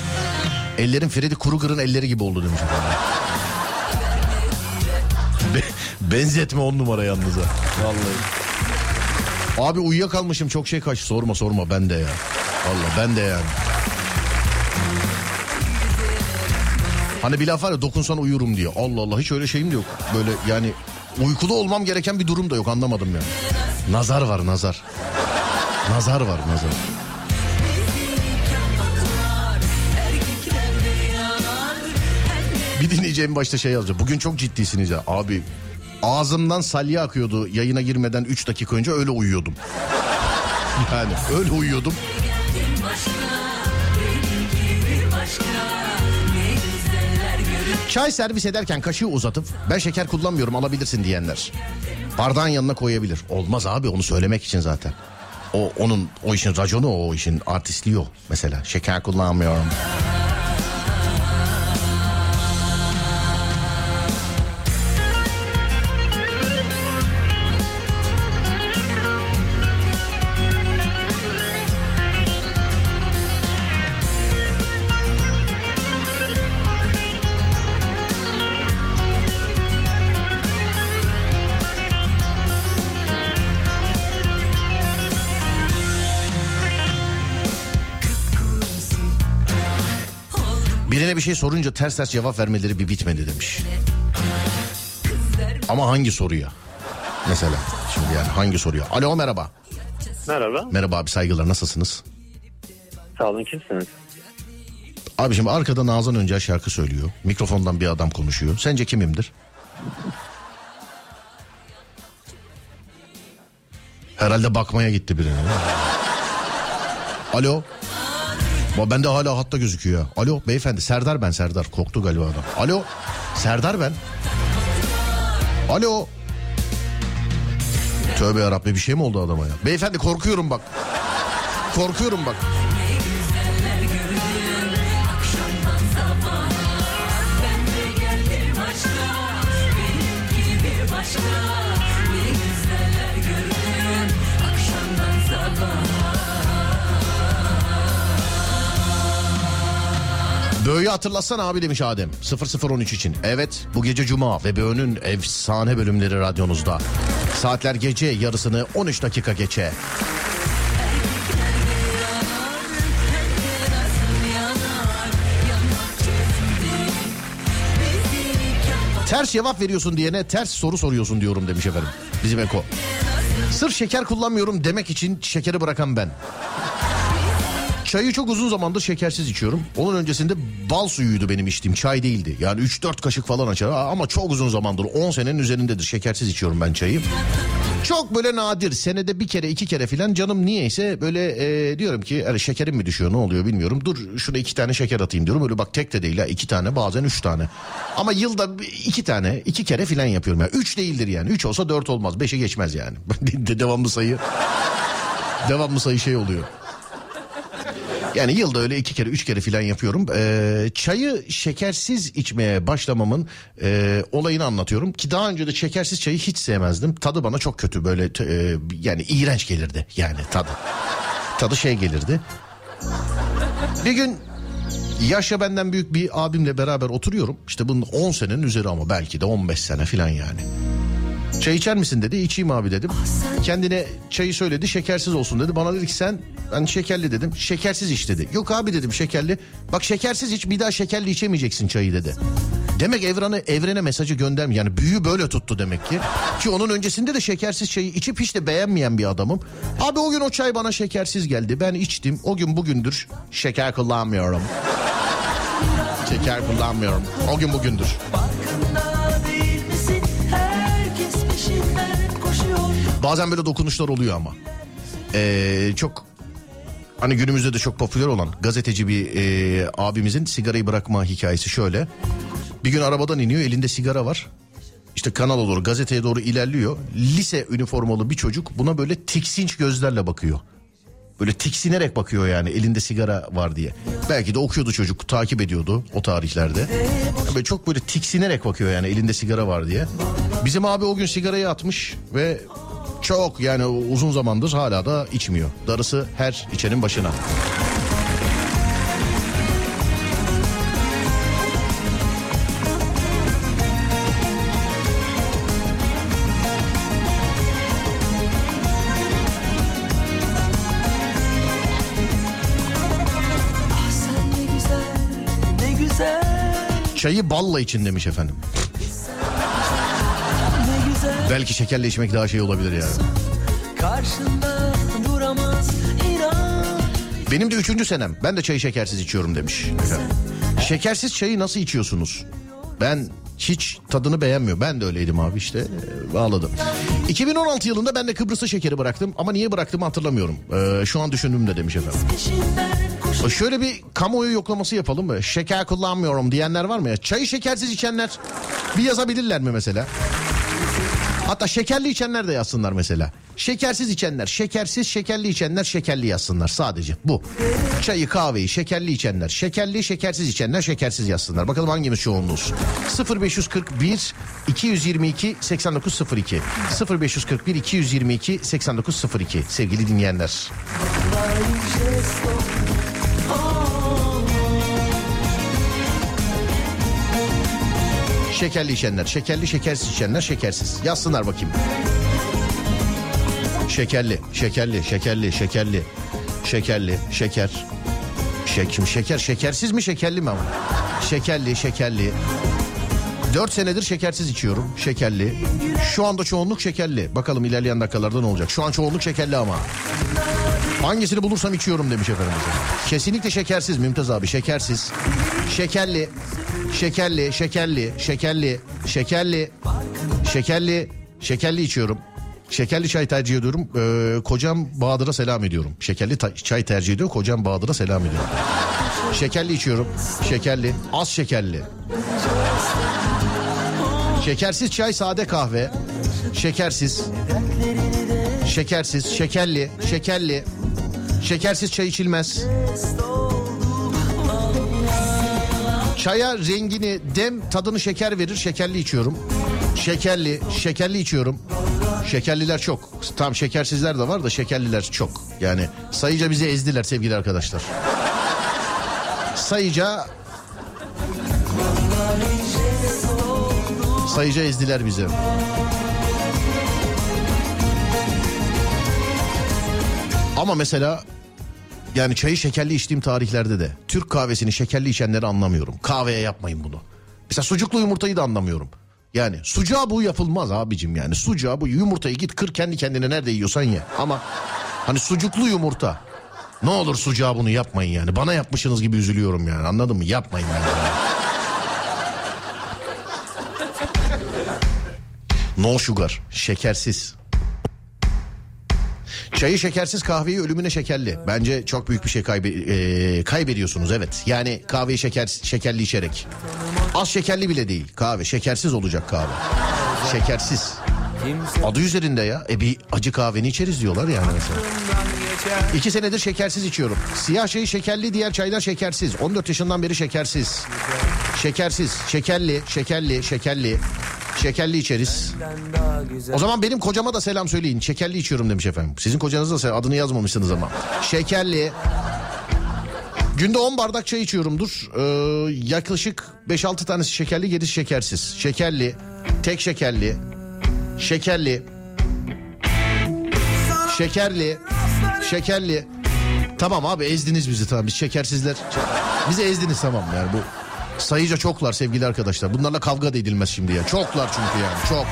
Ellerim Freddy Krueger'ın elleri gibi oldu demiş. Be- benzetme on numara yalnız ha. Vallahi. Abi uyuyakalmışım çok şey kaç sorma sorma ben de ya. Vallahi ben de yani. Hani bir laf var ya dokunsan uyurum diyor. Allah Allah hiç öyle şeyim de yok. Böyle yani uykulu olmam gereken bir durum da yok anlamadım yani. Nazar var nazar. Nazar var nazar. Bir dinleyeceğim başta şey yazacak. Bugün çok ciddisiniz ya. Abi ağzımdan salya akıyordu yayına girmeden 3 dakika önce öyle uyuyordum. Yani öyle uyuyordum. Çay servis ederken kaşığı uzatıp ben şeker kullanmıyorum alabilirsin diyenler. Bardağın yanına koyabilir. Olmaz abi onu söylemek için zaten. O onun o işin raconu o işin artistliği o mesela. Şeker kullanmıyorum. Birine bir şey sorunca ters ters cevap vermeleri bir bitmedi demiş. Ama hangi soruya? Mesela şimdi yani hangi soruya? Alo merhaba. Merhaba. Merhaba abi saygılar nasılsınız? Sağ olun kimsiniz? Abi şimdi arkada Nazan Öncel şarkı söylüyor. Mikrofondan bir adam konuşuyor. Sence kimimdir? Herhalde bakmaya gitti birine. Alo. Ama bende hala hatta gözüküyor. Alo beyefendi Serdar ben Serdar. Korktu galiba adam. Alo. Serdar ben. Alo. Tövbe yarabbim bir şey mi oldu adama ya? Beyefendi korkuyorum bak. Korkuyorum bak. Böğü hatırlatsana abi demiş Adem 0013 için. Evet bu gece Cuma ve Böğü'nün efsane bölümleri radyonuzda. Saatler gece yarısını 13 dakika geçe. Ters cevap veriyorsun diyene ters soru soruyorsun diyorum demiş efendim. Bizim Eko. Sırf şeker kullanmıyorum demek için şekeri bırakan ben. Çayı çok uzun zamandır şekersiz içiyorum. Onun öncesinde bal suyuydu benim içtiğim. Çay değildi. Yani 3-4 kaşık falan açar. Ama çok uzun zamandır 10 senenin üzerindedir. Şekersiz içiyorum ben çayı. Çok böyle nadir. Senede bir kere iki kere filan canım niyeyse böyle e, diyorum ki hani şekerim mi düşüyor ne oluyor bilmiyorum. Dur şurada iki tane şeker atayım diyorum. Öyle bak tek de değil ha iki tane bazen üç tane. Ama yılda iki tane iki kere filan yapıyorum. Yani. Üç değildir yani. Üç olsa dört olmaz. Beşe geçmez yani. devamlı sayı. devamlı sayı şey oluyor. Yani yılda öyle iki kere üç kere filan yapıyorum. Ee, çayı şekersiz içmeye başlamamın e, olayını anlatıyorum. Ki daha önce de şekersiz çayı hiç sevmezdim. Tadı bana çok kötü böyle e, yani iğrenç gelirdi yani tadı. Tadı şey gelirdi. Bir gün Yaşça benden büyük bir abimle beraber oturuyorum. İşte bunun 10 senenin üzeri ama belki de 15 sene falan yani. Çay içer misin dedi. İçeyim abi dedim. Kendine çayı söyledi. Şekersiz olsun dedi. Bana dedi ki sen ben şekerli dedim. Şekersiz iç dedi. Yok abi dedim şekerli. Bak şekersiz iç bir daha şekerli içemeyeceksin çayı dedi. Demek evrene, evrene mesajı göndermi. Yani büyü böyle tuttu demek ki. Ki onun öncesinde de şekersiz çayı içip hiç de beğenmeyen bir adamım. Abi o gün o çay bana şekersiz geldi. Ben içtim. O gün bugündür şeker kullanmıyorum. Şeker kullanmıyorum. O gün bugündür. Farkında Bazen böyle dokunuşlar oluyor ama. Ee, çok hani günümüzde de çok popüler olan gazeteci bir e, abimizin sigarayı bırakma hikayesi şöyle. Bir gün arabadan iniyor elinde sigara var. İşte kanala doğru gazeteye doğru ilerliyor. Lise üniformalı bir çocuk buna böyle tiksinç gözlerle bakıyor. Böyle tiksinerek bakıyor yani elinde sigara var diye. Belki de okuyordu çocuk takip ediyordu o tarihlerde. Böyle çok böyle tiksinerek bakıyor yani elinde sigara var diye. Bizim abi o gün sigarayı atmış ve çok yani uzun zamandır hala da içmiyor. Darısı her içenin başına. Ah Çayı balla için demiş efendim. Belki şekerle içmek daha şey olabilir yani. Karşında duramaz inan. Benim de üçüncü senem. Ben de çayı şekersiz içiyorum demiş. efendim. Şekersiz çayı nasıl içiyorsunuz? Ben hiç tadını beğenmiyor. Ben de öyleydim abi işte e, bağladım. 2016 yılında ben de Kıbrıs'ta şekeri bıraktım ama niye bıraktığımı hatırlamıyorum. Ee, şu an düşündüğümde demiş efendim. Koşuyor. Şöyle bir kamuoyu yoklaması yapalım mı? Şeker kullanmıyorum diyenler var mı ya? Çayı şekersiz içenler bir yazabilirler mi mesela? Hatta şekerli içenler de yazsınlar mesela. Şekersiz içenler, şekersiz, şekerli içenler şekerli yazsınlar sadece. Bu. Çayı, kahveyi, şekerli içenler, şekerli, şekersiz içenler şekersiz yazsınlar. Bakalım hangimiz çoğunluğuz? 0541 222 8902 0541 222 8902 sevgili dinleyenler. Şekerli içenler, şekerli, şekersiz içenler, şekersiz. Yazsınlar bakayım. Şekerli, şekerli, şekerli, şekerli, şekerli, şeker. Şek, şimdi şeker, şekersiz mi şekerli mi ama? Şekerli, şekerli. Dört senedir şekersiz içiyorum. Şekerli. Şu anda çoğunluk şekerli. Bakalım ilerleyen dakikalarda ne olacak? Şu an çoğunluk şekerli ama. Hangisini bulursam içiyorum demiş efendim. Kesinlikle şekersiz Mümtaz abi şekersiz. Şekerli, şekerli, şekerli, şekerli, şekerli, şekerli, şekerli içiyorum. Şekerli çay tercih ediyorum. Ee, kocam Bahadır'a selam ediyorum. Şekerli çay tercih ediyor. Kocam Bahadır'a selam ediyorum. Şekerli içiyorum. Şekerli. Az şekerli. Şekersiz çay sade kahve. Şekersiz. Şekersiz. Şekerli. Şekerli. Şekersiz çay içilmez. Çaya rengini, dem, tadını şeker verir. Şekerli içiyorum. Şekerli, şekerli içiyorum. Şekerliler çok. Tam şekersizler de var da şekerliler çok. Yani sayıca bizi ezdiler sevgili arkadaşlar. Sayıca sayıca ezdiler bizi. Ama mesela yani çayı şekerli içtiğim tarihlerde de Türk kahvesini şekerli içenleri anlamıyorum. Kahveye yapmayın bunu. Mesela sucuklu yumurtayı da anlamıyorum. Yani sucuğa bu yapılmaz abicim yani. Sucuğa bu yumurtayı git kır kendi kendine nerede yiyorsan ye. Ama hani sucuklu yumurta. Ne olur sucuğa bunu yapmayın yani. Bana yapmışsınız gibi üzülüyorum yani anladın mı? Yapmayın yani. No sugar, şekersiz. Çayı şekersiz kahveyi ölümüne şekerli. Bence çok büyük bir şey kaybe e, kaybediyorsunuz evet. Yani kahveyi şeker şekerli içerek. Az şekerli bile değil kahve. Şekersiz olacak kahve. Şekersiz. Adı üzerinde ya. E bir acı kahveni içeriz diyorlar yani mesela. İki senedir şekersiz içiyorum. Siyah çayı şekerli diğer çaylar şekersiz. 14 yaşından beri şekersiz. Şekersiz, şekerli, şekerli, şekerli. Şekerli içeriz. O zaman benim kocama da selam söyleyin. Şekerli içiyorum demiş efendim. Sizin kocanız da. Adını yazmamışsınız ama. Şekerli. Günde 10 bardak çay içiyorumdur. Ee, yaklaşık 5-6 tanesi şekerli, gerisi şekersiz. Şekerli, tek şekerli, şekerli, şekerli, şekerli. Tamam abi ezdiniz bizi tamam biz şekersizler. Bizi ezdiniz tamam yani bu sayıca çoklar sevgili arkadaşlar. Bunlarla kavga da edilmez şimdi ya. Çoklar çünkü yani çok.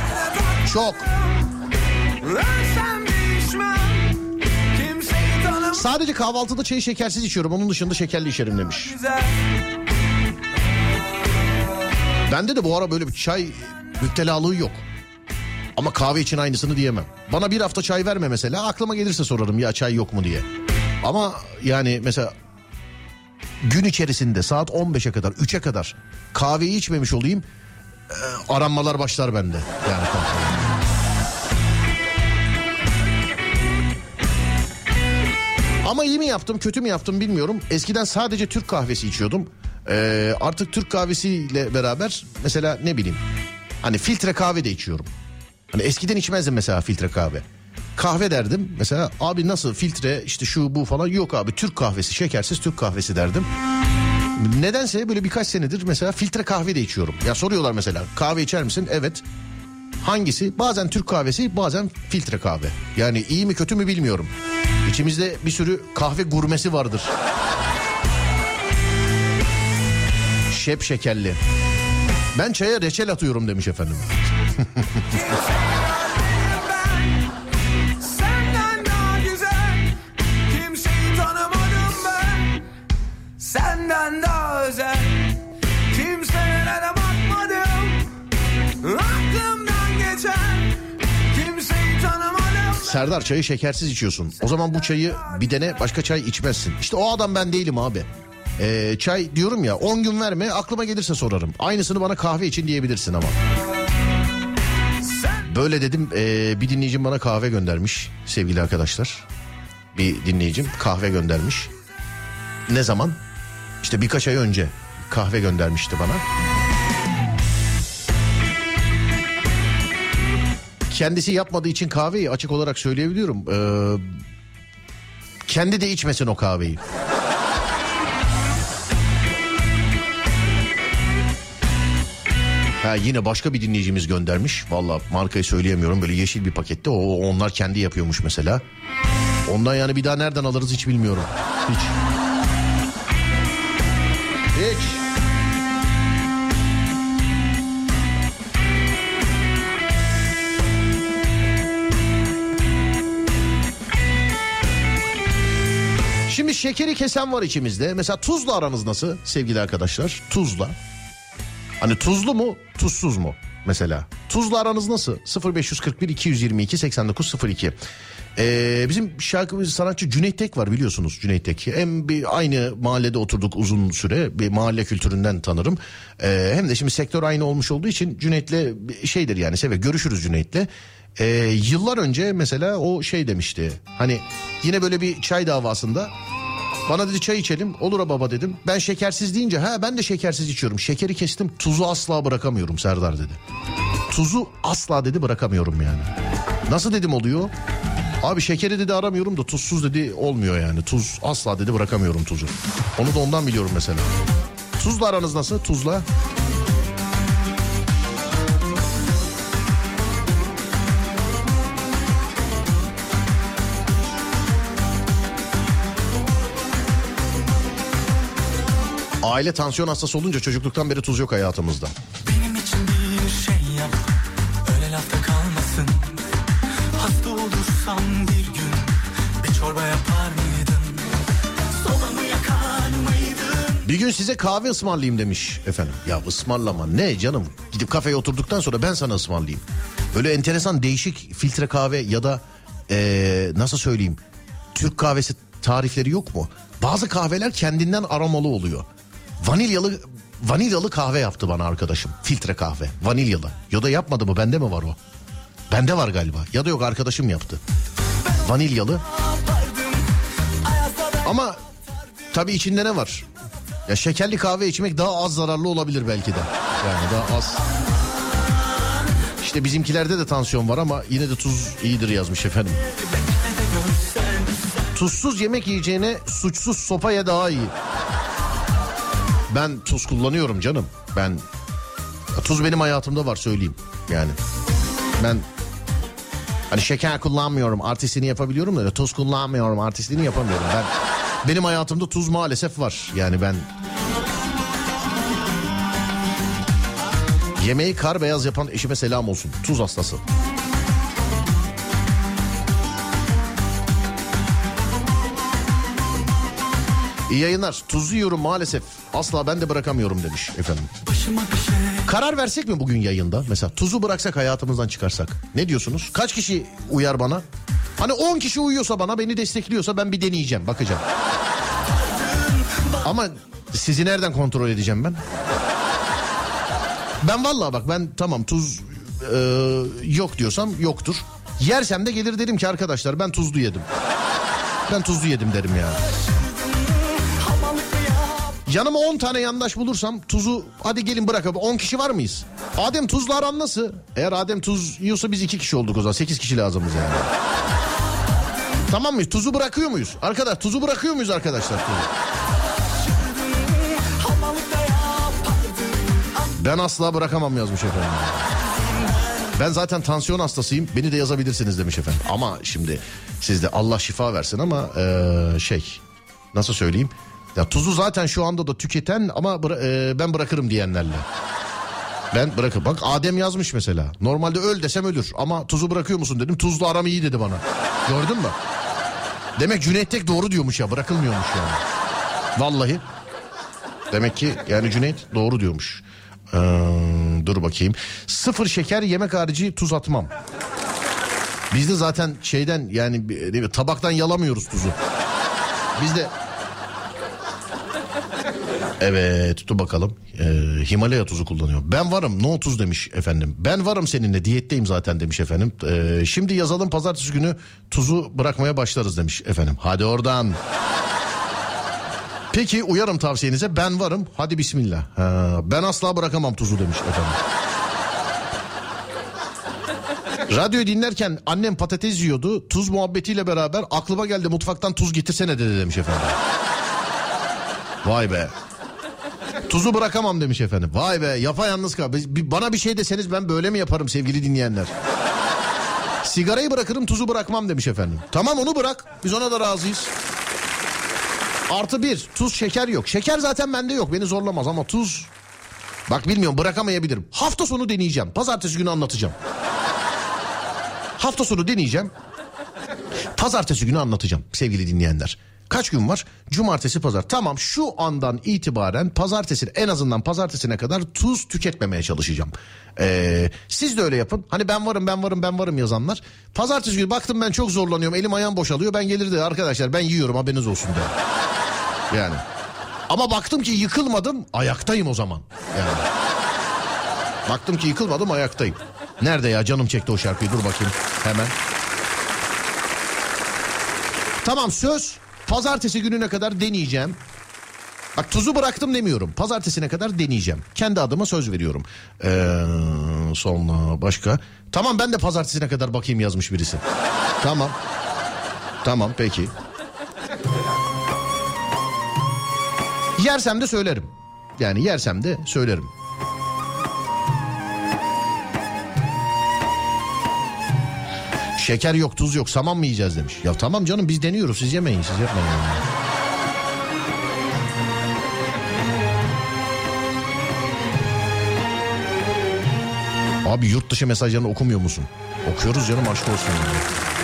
Çok. Sadece kahvaltıda çayı şekersiz içiyorum. Onun dışında şekerli içerim demiş. Bende de bu ara böyle bir çay müptelalığı yok. Ama kahve için aynısını diyemem. Bana bir hafta çay verme mesela aklıma gelirse sorarım ya çay yok mu diye. Ama yani mesela gün içerisinde saat 15'e kadar 3'e kadar kahveyi içmemiş olayım e, aranmalar başlar bende. Yani Ama iyi mi yaptım kötü mü yaptım bilmiyorum. Eskiden sadece Türk kahvesi içiyordum. Ee, artık Türk kahvesiyle beraber mesela ne bileyim hani filtre kahve de içiyorum. Hani eskiden içmezdim mesela filtre kahve. Kahve derdim mesela abi nasıl filtre işte şu bu falan yok abi Türk kahvesi şekersiz Türk kahvesi derdim. Nedense böyle birkaç senedir mesela filtre kahve de içiyorum. Ya soruyorlar mesela kahve içer misin? Evet. Hangisi? Bazen Türk kahvesi bazen filtre kahve. Yani iyi mi kötü mü bilmiyorum. İçimizde bir sürü kahve gurmesi vardır. Şep şekerli. Ben çaya reçel atıyorum demiş efendim. Serdar çayı şekersiz içiyorsun. O zaman bu çayı bir dene başka çay içmezsin. İşte o adam ben değilim abi. Ee, çay diyorum ya 10 gün verme aklıma gelirse sorarım. Aynısını bana kahve için diyebilirsin ama. Böyle dedim ee, bir dinleyicim bana kahve göndermiş sevgili arkadaşlar. Bir dinleyicim kahve göndermiş. Ne zaman? İşte birkaç ay önce kahve göndermişti bana. Kendisi yapmadığı için kahveyi açık olarak söyleyebiliyorum. Ee, kendi de içmesin o kahveyi. Ha yine başka bir dinleyicimiz göndermiş. Valla markayı söyleyemiyorum. Böyle yeşil bir pakette. O onlar kendi yapıyormuş mesela. Ondan yani bir daha nereden alırız hiç bilmiyorum. Hiç. Hiç. Şekeri kesen var içimizde. Mesela tuzla aranız nasıl sevgili arkadaşlar? Tuzla. Hani tuzlu mu, tuzsuz mu mesela? Tuzla aranız nasıl? 0541 222 8902. Ee, bizim şarkımız sanatçı Cüneyt Tek var biliyorsunuz Cüneyt Tek. Hem bir aynı mahallede oturduk uzun süre bir mahalle kültüründen tanırım. Ee, hem de şimdi sektör aynı olmuş olduğu için Cüneyt'le şeydir yani seve görüşürüz Cüneyt'le. Ee, yıllar önce mesela o şey demişti. Hani yine böyle bir çay davasında bana dedi çay içelim. Olur baba dedim. Ben şekersiz deyince ha ben de şekersiz içiyorum. Şekeri kestim tuzu asla bırakamıyorum Serdar dedi. Tuzu asla dedi bırakamıyorum yani. Nasıl dedim oluyor? Abi şekeri dedi aramıyorum da tuzsuz dedi olmuyor yani. Tuz asla dedi bırakamıyorum tuzu. Onu da ondan biliyorum mesela. Tuzla aranız nasıl? Tuzla. Aile tansiyon hastası olunca çocukluktan beri tuz yok hayatımızda. Benim için bir şey yap Öyle lafta kalmasın Hasta olursam bir gün Bir çorba yapar mıydın Sobamı yakar mıydın Bir gün size kahve ısmarlayayım demiş efendim. Ya ısmarlama ne canım? Gidip kafeye oturduktan sonra ben sana ısmarlayayım. Böyle enteresan değişik filtre kahve ya da ee, nasıl söyleyeyim Türk kahvesi tarifleri yok mu? Bazı kahveler kendinden aromalı oluyor. Vanilyalı vanilyalı kahve yaptı bana arkadaşım. Filtre kahve vanilyalı. Ya da yapmadı mı bende mi var o? Bende var galiba. Ya da yok arkadaşım yaptı. Vanilyalı. Ama tabii içinde ne var? Ya şekerli kahve içmek daha az zararlı olabilir belki de. Yani daha az. İşte bizimkilerde de tansiyon var ama yine de tuz iyidir yazmış efendim. Tuzsuz yemek yiyeceğine suçsuz sopaya daha iyi. Ben tuz kullanıyorum canım. Ben tuz benim hayatımda var söyleyeyim. Yani ben hani şeker kullanmıyorum artistliğini yapabiliyorum da tuz kullanmıyorum artistliğini yapamıyorum. Ben benim hayatımda tuz maalesef var. Yani ben Yemeği kar beyaz yapan eşime selam olsun. Tuz hastası. İyi yayınlar. Tuzlu yiyorum maalesef. Asla ben de bırakamıyorum demiş efendim. Karar versek mi bugün yayında? Mesela tuzu bıraksak hayatımızdan çıkarsak. Ne diyorsunuz? Kaç kişi uyar bana? Hani 10 kişi uyuyorsa bana beni destekliyorsa ben bir deneyeceğim bakacağım. Ama sizi nereden kontrol edeceğim ben? Ben vallahi bak ben tamam tuz e, yok diyorsam yoktur. Yersem de gelir derim ki arkadaşlar ben tuzlu yedim. Ben tuzlu yedim derim ya. Yanıma 10 tane yandaş bulursam tuzu hadi gelin bırakalım. 10 kişi var mıyız? Adem tuzlu aran nasıl? Eğer Adem tuz yiyorsa biz 2 kişi olduk o zaman. 8 kişi lazımız yani. tamam mıyız? Tuzu bırakıyor muyuz? Arkadaş tuzu bırakıyor muyuz arkadaşlar? Ben asla bırakamam yazmış efendim. Ben zaten tansiyon hastasıyım. Beni de yazabilirsiniz demiş efendim. Ama şimdi sizde Allah şifa versin ama eee, şey nasıl söyleyeyim? Ya tuzu zaten şu anda da tüketen ama bıra- eee, ben bırakırım diyenlerle. Ben bırakırım. Bak Adem yazmış mesela. Normalde öl desem ölür ama tuzu bırakıyor musun dedim. Tuzlu aram iyi dedi bana. Gördün mü? Demek Cüneyt Tek doğru diyormuş ya bırakılmıyormuş yani. Vallahi. Demek ki yani Cüneyt doğru diyormuş. Ee, dur bakayım. Sıfır şeker yemek harici tuz atmam. Biz de zaten şeyden yani tabaktan yalamıyoruz tuzu. Biz de Evet dur bakalım. Ee, Himalaya tuzu kullanıyor. Ben varım no tuz demiş efendim. Ben varım seninle diyetteyim zaten demiş efendim. Ee, şimdi yazalım pazartesi günü tuzu bırakmaya başlarız demiş efendim. Hadi oradan. Peki uyarım tavsiyenize ben varım hadi bismillah. Ha, ben asla bırakamam tuzu demiş efendim. Radyoyu dinlerken annem patates yiyordu. Tuz muhabbetiyle beraber aklıma geldi mutfaktan tuz getirsene dedi demiş efendim. Vay be. Tuzu bırakamam demiş efendim. Vay be yapayalnız kal. Bana bir şey deseniz ben böyle mi yaparım sevgili dinleyenler? Sigarayı bırakırım tuzu bırakmam demiş efendim. Tamam onu bırak. Biz ona da razıyız. Artı bir tuz şeker yok. Şeker zaten bende yok beni zorlamaz ama tuz... Bak bilmiyorum bırakamayabilirim. Hafta sonu deneyeceğim. Pazartesi günü anlatacağım. Hafta sonu deneyeceğim. Pazartesi günü anlatacağım sevgili dinleyenler. Kaç gün var? Cumartesi, pazar. Tamam şu andan itibaren pazartesi en azından pazartesine kadar tuz tüketmemeye çalışacağım. Ee, siz de öyle yapın. Hani ben varım ben varım ben varım yazanlar. Pazartesi günü baktım ben çok zorlanıyorum. Elim ayağım boşalıyor. Ben gelir de arkadaşlar ben yiyorum haberiniz olsun de. Yani. Ama baktım ki yıkılmadım ayaktayım o zaman. Yani. Baktım ki yıkılmadım ayaktayım. Nerede ya canım çekti o şarkıyı dur bakayım hemen. Tamam söz pazartesi gününe kadar deneyeceğim. Bak tuzu bıraktım demiyorum. Pazartesine kadar deneyeceğim. Kendi adıma söz veriyorum. Ee, sonra başka. Tamam ben de pazartesine kadar bakayım yazmış birisi. tamam. Tamam peki. Yersem de söylerim. Yani yersem de söylerim. Şeker yok tuz yok saman mı yiyeceğiz demiş. Ya tamam canım biz deniyoruz siz yemeyin siz yapmayın. yani. Abi yurt dışı mesajlarını okumuyor musun? Okuyoruz canım aşk olsun. ya.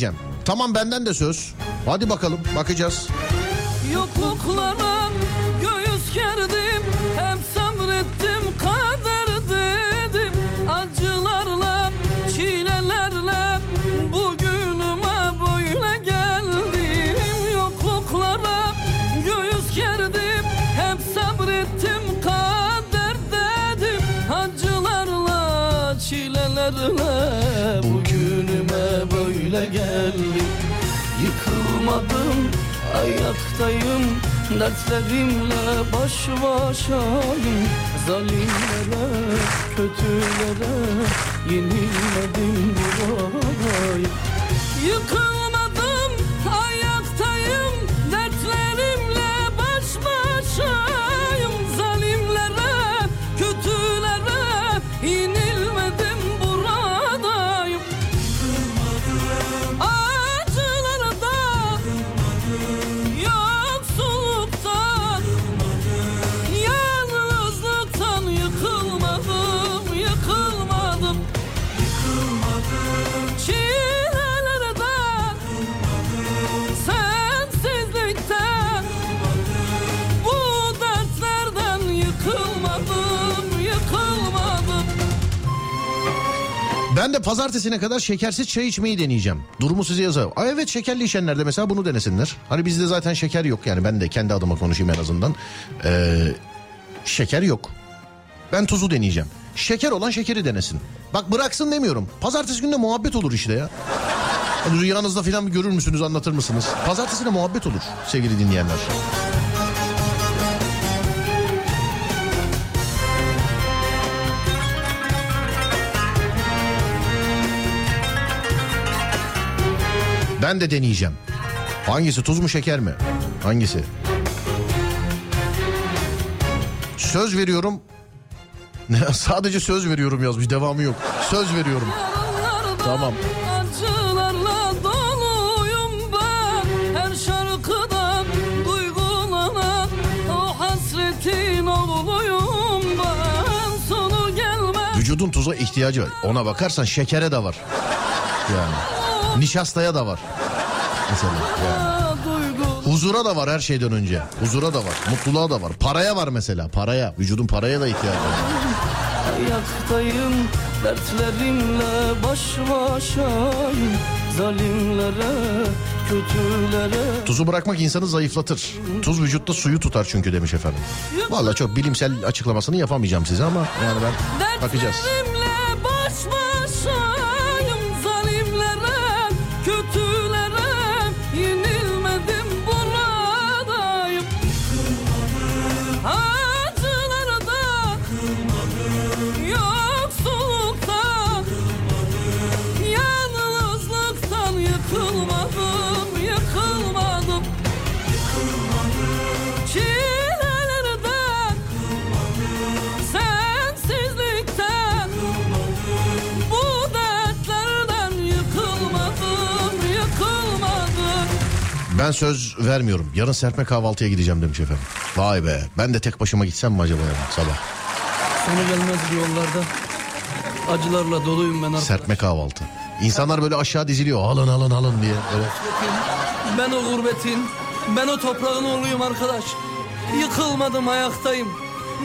Deneyeceğim. Tamam benden de söz. Hadi bakalım bakacağız. Yokluklara Yıkılmadım ayaktayım Dertlerimle baş başayım. Zalimlere, kötülere Yenilmedim buradayım Yıkılmadım Ben de pazartesine kadar şekersiz çay içmeyi deneyeceğim. Durumu size yazarım. Ay evet şekerli içenler de mesela bunu denesinler. Hani bizde zaten şeker yok yani ben de kendi adıma konuşayım en azından. Ee, şeker yok. Ben tuzu deneyeceğim. Şeker olan şekeri denesin. Bak bıraksın demiyorum. Pazartesi günde muhabbet olur işte ya. Hani rüyanızda falan görür müsünüz anlatır mısınız? Pazartesi de muhabbet olur sevgili dinleyenler. Ben de deneyeceğim. Hangisi tuz mu şeker mi? Hangisi? Söz veriyorum. Sadece söz veriyorum yazmış devamı yok. Söz veriyorum. Tamam. Vücudun tuza ihtiyacı var. Ona bakarsan şekere de var. Yani. Nişastaya da var. Mesela yani. Huzura da var her şeyden önce. Huzura da var. Mutluluğa da var. Paraya var mesela. Paraya. Vücudun paraya da ihtiyacı var. Ayaktayım dertlerimle baş başayım Zalimlere, kötülere Tuzu bırakmak insanı zayıflatır. Tuz vücutta suyu tutar çünkü demiş efendim. Vallahi çok bilimsel açıklamasını yapamayacağım size ama yani ben bakacağız. Dertlerimle Ben söz vermiyorum. Yarın serpme kahvaltıya gideceğim demiş efendim. Vay be. Ben de tek başıma gitsem mi acaba yarın sabah? Sonu gelmez yollarda Acılarla doluyum ben artık Serpme kahvaltı. İnsanlar böyle aşağı diziliyor. Alın alın alın diye. Böyle. Ben o gurbetin Ben o toprağın oğluyum arkadaş Yıkılmadım ayaktayım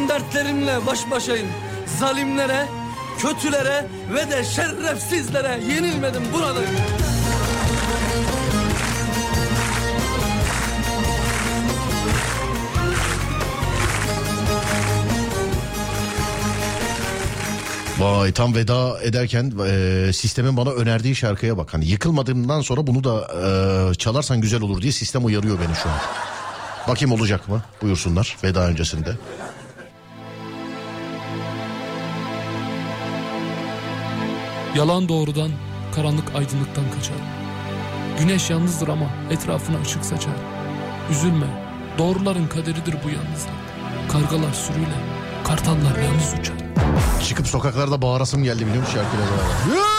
Dertlerimle baş başayım Zalimlere Kötülere ve de şerefsizlere yenilmedim buradayım. Vay tam veda ederken e, sistemin bana önerdiği şarkıya bak. Hani yıkılmadığımdan sonra bunu da e, çalarsan güzel olur diye sistem uyarıyor beni şu an. Bakayım olacak mı? Buyursunlar veda öncesinde. Yalan doğrudan, karanlık aydınlıktan kaçar. Güneş yalnızdır ama etrafına ışık saçar. Üzülme, doğruların kaderidir bu yalnızlık. Kargalar sürüyle, kartallar yalnız uçar. Çıkıp sokaklarda bağırasım geldi biliyor musun şarkıyla beraber.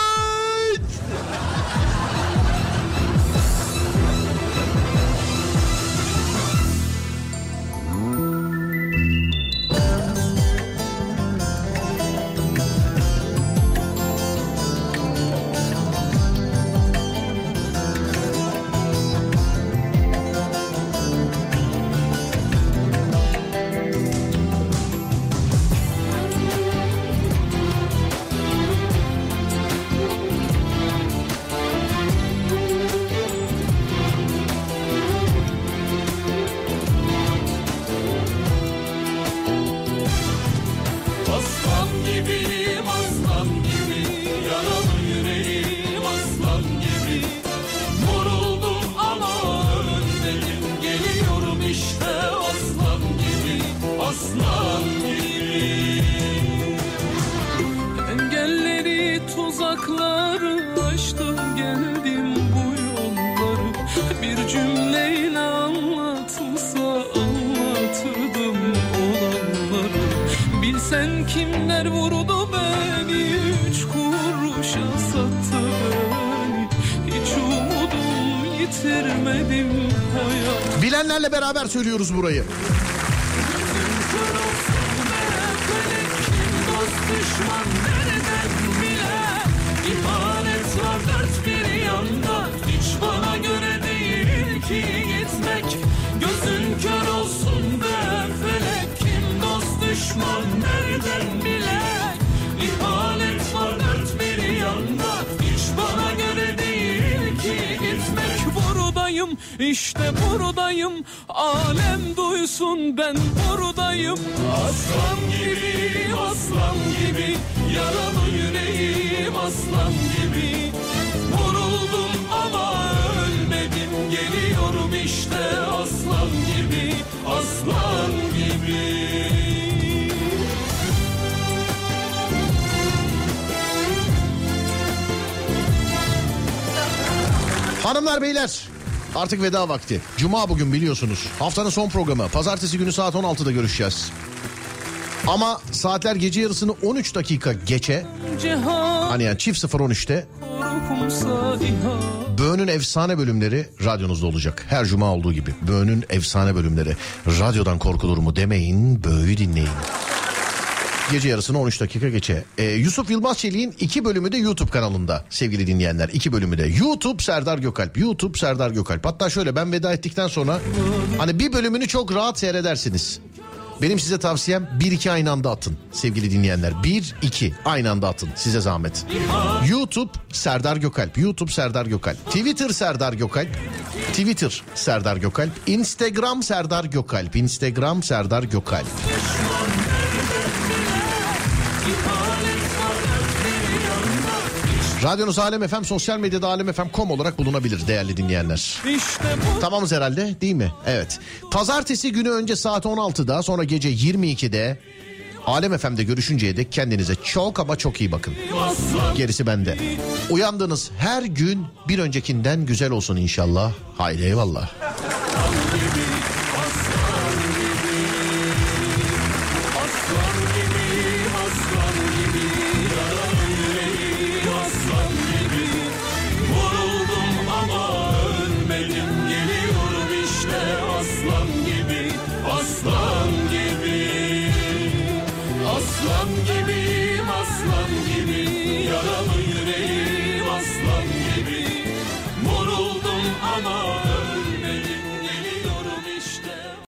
Bilenlerle beraber söylüyoruz burayı. Dost düşman nereden işte buradayım Alem duysun ben buradayım. Aslan gibi aslan gibi Yaralı yüreğim aslan gibi. Vuruldum ama ölmedim Geliyorum işte aslan gibi Aslan gibi. Hanımlar beyler artık veda vakti. Cuma bugün biliyorsunuz. Haftanın son programı. Pazartesi günü saat 16'da görüşeceğiz. Ama saatler gece yarısını 13 dakika geçe hani yani çift 0-13'te korkumsa ihan Böğün'ün efsane bölümleri radyonuzda olacak. Her cuma olduğu gibi. Böğün'ün efsane bölümleri. Radyodan korkulur mu demeyin, Böğü dinleyin. Gece yarısını 13 dakika geçe. Ee, Yusuf Yılmaz Çelik'in iki bölümü de YouTube kanalında sevgili dinleyenler. iki bölümü de. YouTube Serdar Gökalp. YouTube Serdar Gökalp. Hatta şöyle ben veda ettikten sonra hani bir bölümünü çok rahat seyredersiniz. Benim size tavsiyem 1-2 aynı anda atın sevgili dinleyenler. 1-2 aynı anda atın size zahmet. YouTube Serdar Gökalp. YouTube Serdar Gökalp. Twitter Serdar Gökalp. Twitter Serdar Gökalp. Instagram Serdar Gökalp. Instagram Serdar Gökalp. Radyonuz Alem FM sosyal medyada alemfm.com olarak bulunabilir değerli dinleyenler. İşte bu Tamamız herhalde değil mi? Evet. Pazartesi günü önce saat 16'da sonra gece 22'de Alem FM'de görüşünceye dek kendinize çok ama çok iyi bakın. Gerisi bende. Uyandığınız her gün bir öncekinden güzel olsun inşallah. Haydi eyvallah.